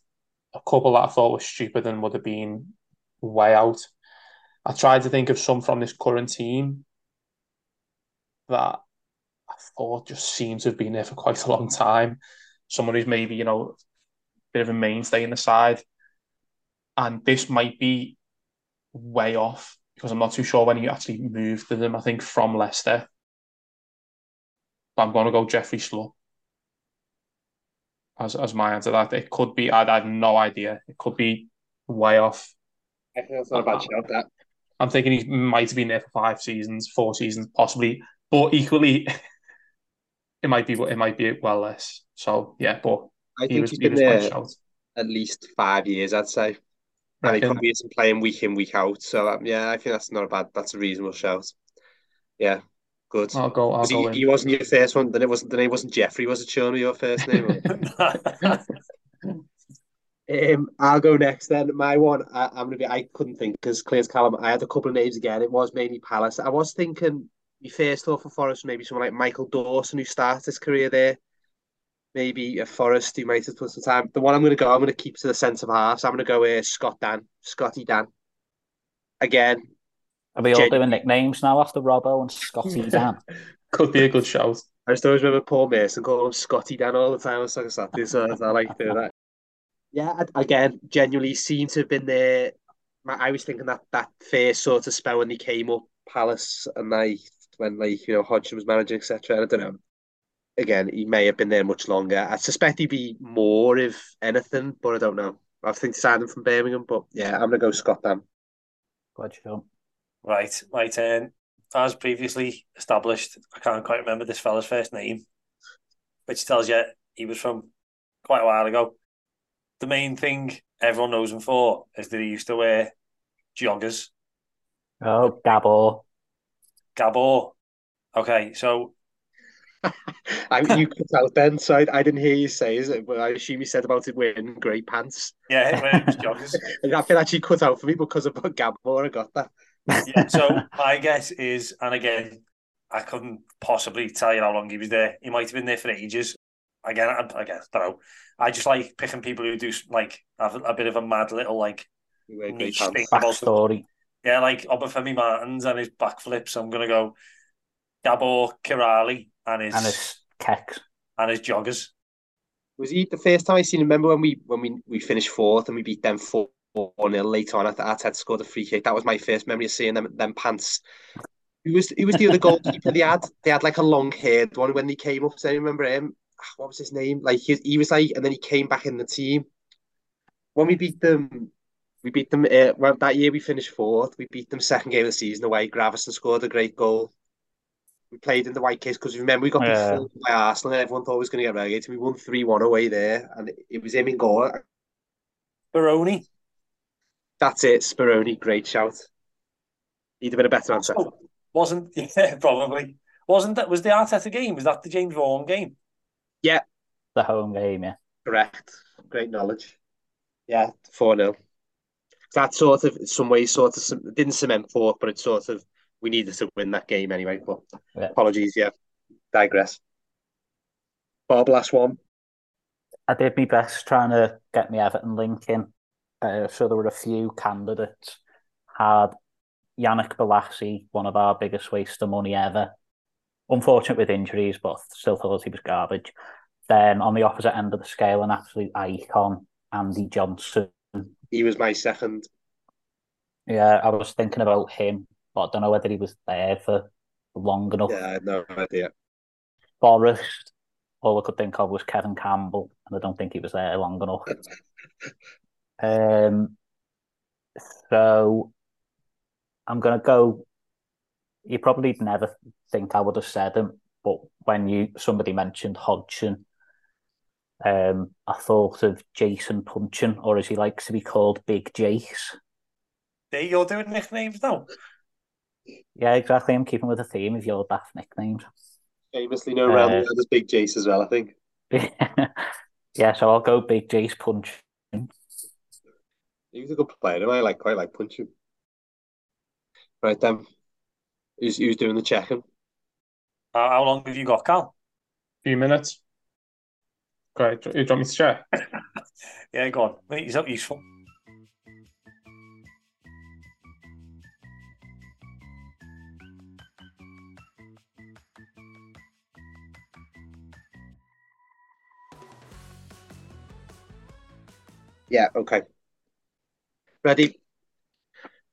A couple that I thought were stupid and would have been way out. I tried to think of some from this current team that I thought just seems to have been there for quite a long time someone who's maybe, you know, bit of a mainstay in the side. And this might be way off because I'm not too sure when he actually moved to them, I think from Leicester. But I'm going to go Jeffrey Schlupp as, as my answer to that. It could be, I, I have no idea. It could be way off. I think that's not a bad shout. That I'm thinking he might have been there for five seasons, four seasons, possibly. But equally, it might be it might be well less. So yeah, but I he think was he's he been was there at least five years, I'd say. And he Reckon? probably isn't playing week in, week out. So um, yeah, I think that's not a bad. That's a reasonable shout. Yeah, good. I'll go. I'll 'Cause go he, he wasn't your first one. Then it wasn't. Then it wasn't Jeffrey. Was it Sean? Your first name? Um, I'll go next then. My one, I, I'm gonna be. I couldn't think because Claire's Callum. I had a couple of names again. It was mainly Palace. I was thinking my first thought for Forest, maybe someone like Michael Dawson who started his career there. Maybe a Forest who might have put some time. The one I'm gonna go, I'm gonna keep to the centre halves. So I'm gonna go uh, Scott Dann, Scotty Dann. Again, Are we all Genuinely. doing nicknames now after Robbo and Scotty Dan? Could be a good shout. I just always remember Paul Merson calling him Scotty Dann all the time on Soccer Saturday, so I like doing that. Yeah, again, genuinely seem to have been there. I was thinking that that first sort of spell when he came up, Palace, and like when like you know Hodgson was managing, etc. I don't know. Again, he may have been there much longer. I suspect he'd be more if anything, but I don't know. I think signed him from Birmingham, but yeah, I'm gonna go Scott Dann. Glad you know. Right, my turn. As previously established, I can't quite remember this fella's first name, which tells you he was from quite a while ago. The main thing everyone knows him for is that he used to wear joggers. Oh, Gabor. Gabor. Okay, so I, you cut out then, so I, I didn't hear you say it, but I assume you said about it wearing grey pants. yeah, wearing joggers. That bit actually cut out for me because of Gabor. I got that. yeah, so my guess is, and again, I couldn't possibly tell you how long he was there. He might have been there for ages. Again, I, I guess, don't know. I just like picking people who do like have a, a bit of a mad little like You niche thing about. Backstory. Yeah, like Obafemi Martins and his backflips. I'm gonna go Gabor Kiraly and his And his kecks. and his joggers. Was he the first time I seen him? Remember when we when we, we finished fourth and we beat them four nil later on after Arteta scored a free kick. That was my first memory of seeing them them pants. Who was who was the other goalkeeper they had? They had like a long haired one when they came up. So I remember him. Ah, What was his name? Like he, he was like, and then he came back in the team. When we beat them, we beat them. Uh, well, that year we finished fourth. We beat them second game of the season away. Gravesen scored a great goal. We played in the white kits because remember we got beat Yeah. 4 by Arsenal and everyone thought we was going to get relegated. We won three one away there, and it was him in goal. Baroni. That's it, Speroni. Great shout. He'd have been a better answer. Oh, wasn't yeah, probably. Wasn't that was the Arteta game? Was that the James Vaughan game? Yeah, the home game, yeah. Correct. Great knowledge. Yeah, 4 0. That sort of, in some ways, sort of didn't cement fourth, but it sort of, we needed to win that game anyway. But Yeah. apologies, yeah. Digress. Bob, last one. I did my best trying to get me Everton link in. Uh, so there were a few candidates. Had Yannick Bolasie, one of our biggest waste of money ever. Unfortunate with injuries, but still thought he was garbage. Then on the opposite end of the scale, an absolute icon, Andy Johnson. He was my second. Yeah, I was thinking about him, but I don't know whether he was there for long enough. Yeah, I had no idea. Forest, all I could think of was Kevin Campbell, and I don't think he was there long enough. um, so I'm gonna go. You probably never think I would have said him, but when you somebody mentioned Hodgson, um, I thought of Jason Puncheon, or as he likes to be called, Big Jace. There you're doing nicknames now. Yeah, exactly. I'm keeping with the theme of your daft nicknames. Famously known around Uh, the world as Big Jace as well, I think. yeah, so I'll go Big Jace Punch. He was a good player. Don't I like quite like punching. Right then. Who's, who's doing the checking? How, how long have you got, Cal? few minutes. Great. Do you want me to check? Yeah, go on. Mate, He's not useful. Yeah, okay. Ready?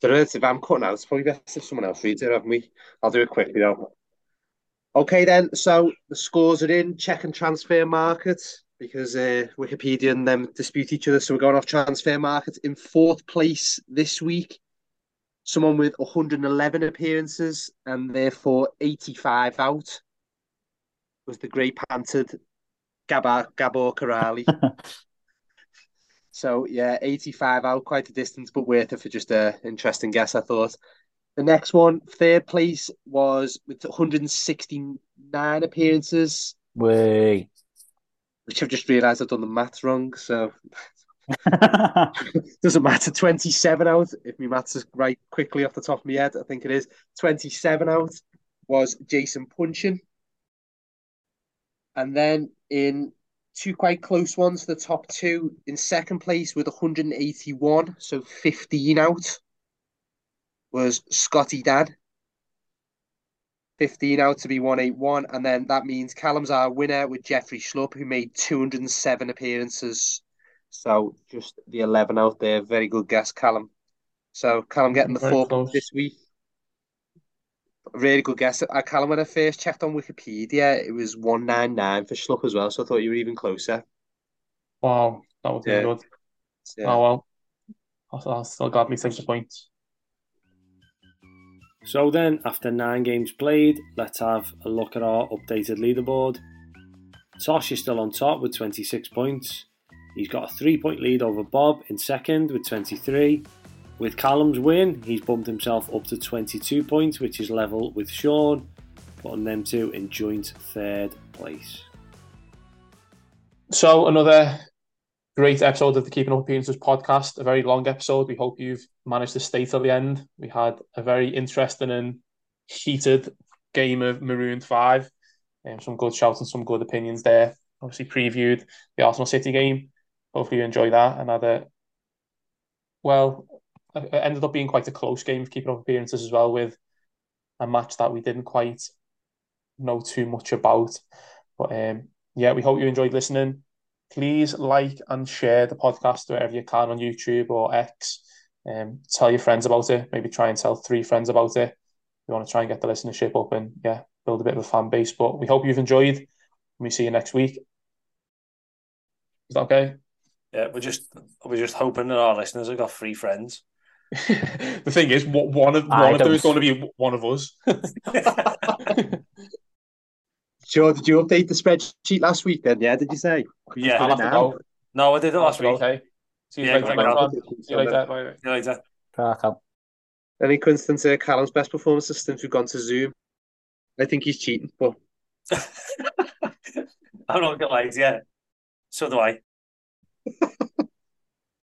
Know if I'm cutting out. It's probably best if someone else reads it, haven't we? I'll do it quickly though. Okay then, so the scores are in. Check and Transfermarkt because uh, Wikipedia and them dispute each other. So we're going off Transfermarkt in fourth place this week. Someone with 111 appearances and therefore 85 out was the Grey Panthered Gabor, Gabor Kiraly. So yeah, 85 out, quite a distance, but worth it for just a interesting guess, I thought. The next one, third place, was with 169 appearances, Way. which I've just realised I've done the maths wrong. So doesn't matter. 27 out, if my maths is right quickly off the top of my head, I think it is. 27 out was Jason Puncheon. And then in two quite close ones, the top two in second place with 181, so 15 out, was Scotty Dann. 15 out to be 181. And then that means Callum's our winner with Jeffrey Schlupp, who made 207 appearances. So just the 11 out there. Very good guess, Callum. So Callum getting the Very four close. points this week. Really good guess. Uh, Callum, when I first checked on Wikipedia, it was 199 for Schlupp as well. So I thought you were even closer. Wow, that would be Yeah. good. Yeah. Oh well. I'll, I'll still gladly take the points. So then, after nine games played, let's have a look at our updated leaderboard. Tosh is still on top with 26 points. He's got a three point lead over Bob in second with 23. With Callum's win, he's bumped himself up to 22 points, which is level with Sean, putting them two in joint third place. So another great episode of the Keeping Up Appearances podcast. A very long episode. We hope you've managed to stay till the end. We had a very interesting and heated game of Maroon Five. Um, some good shouts and some good opinions there. Obviously previewed the Arsenal City game. Hopefully you enjoy that. And had a well, it ended up being quite a close game of keeping up appearances as well with a match that we didn't quite know too much about. But um, yeah, we hope you enjoyed listening. Please like and share the podcast wherever you can on YouTube or X. Um, tell your friends about it. Maybe try and tell three friends about it. We want to try and get the listenership up and yeah, build a bit of a fan base. But we hope you've enjoyed. We see you next week. Is that okay? Yeah, we're just we're just hoping that our listeners have got three friends. the thing is, what one of I one of them is going to be one of us. Joe, did you update the spreadsheet last week then? Yeah, did you say? Yeah. I'll have to go. No, I did it I'll last to week. Okay. See you Yeah, later. go See you later. Bye. See you later. Crack on. Any coincidence uh, Callum's best performances since we've gone to Zoom? I think he's cheating, but I'm not gonna lie, yeah. So do I.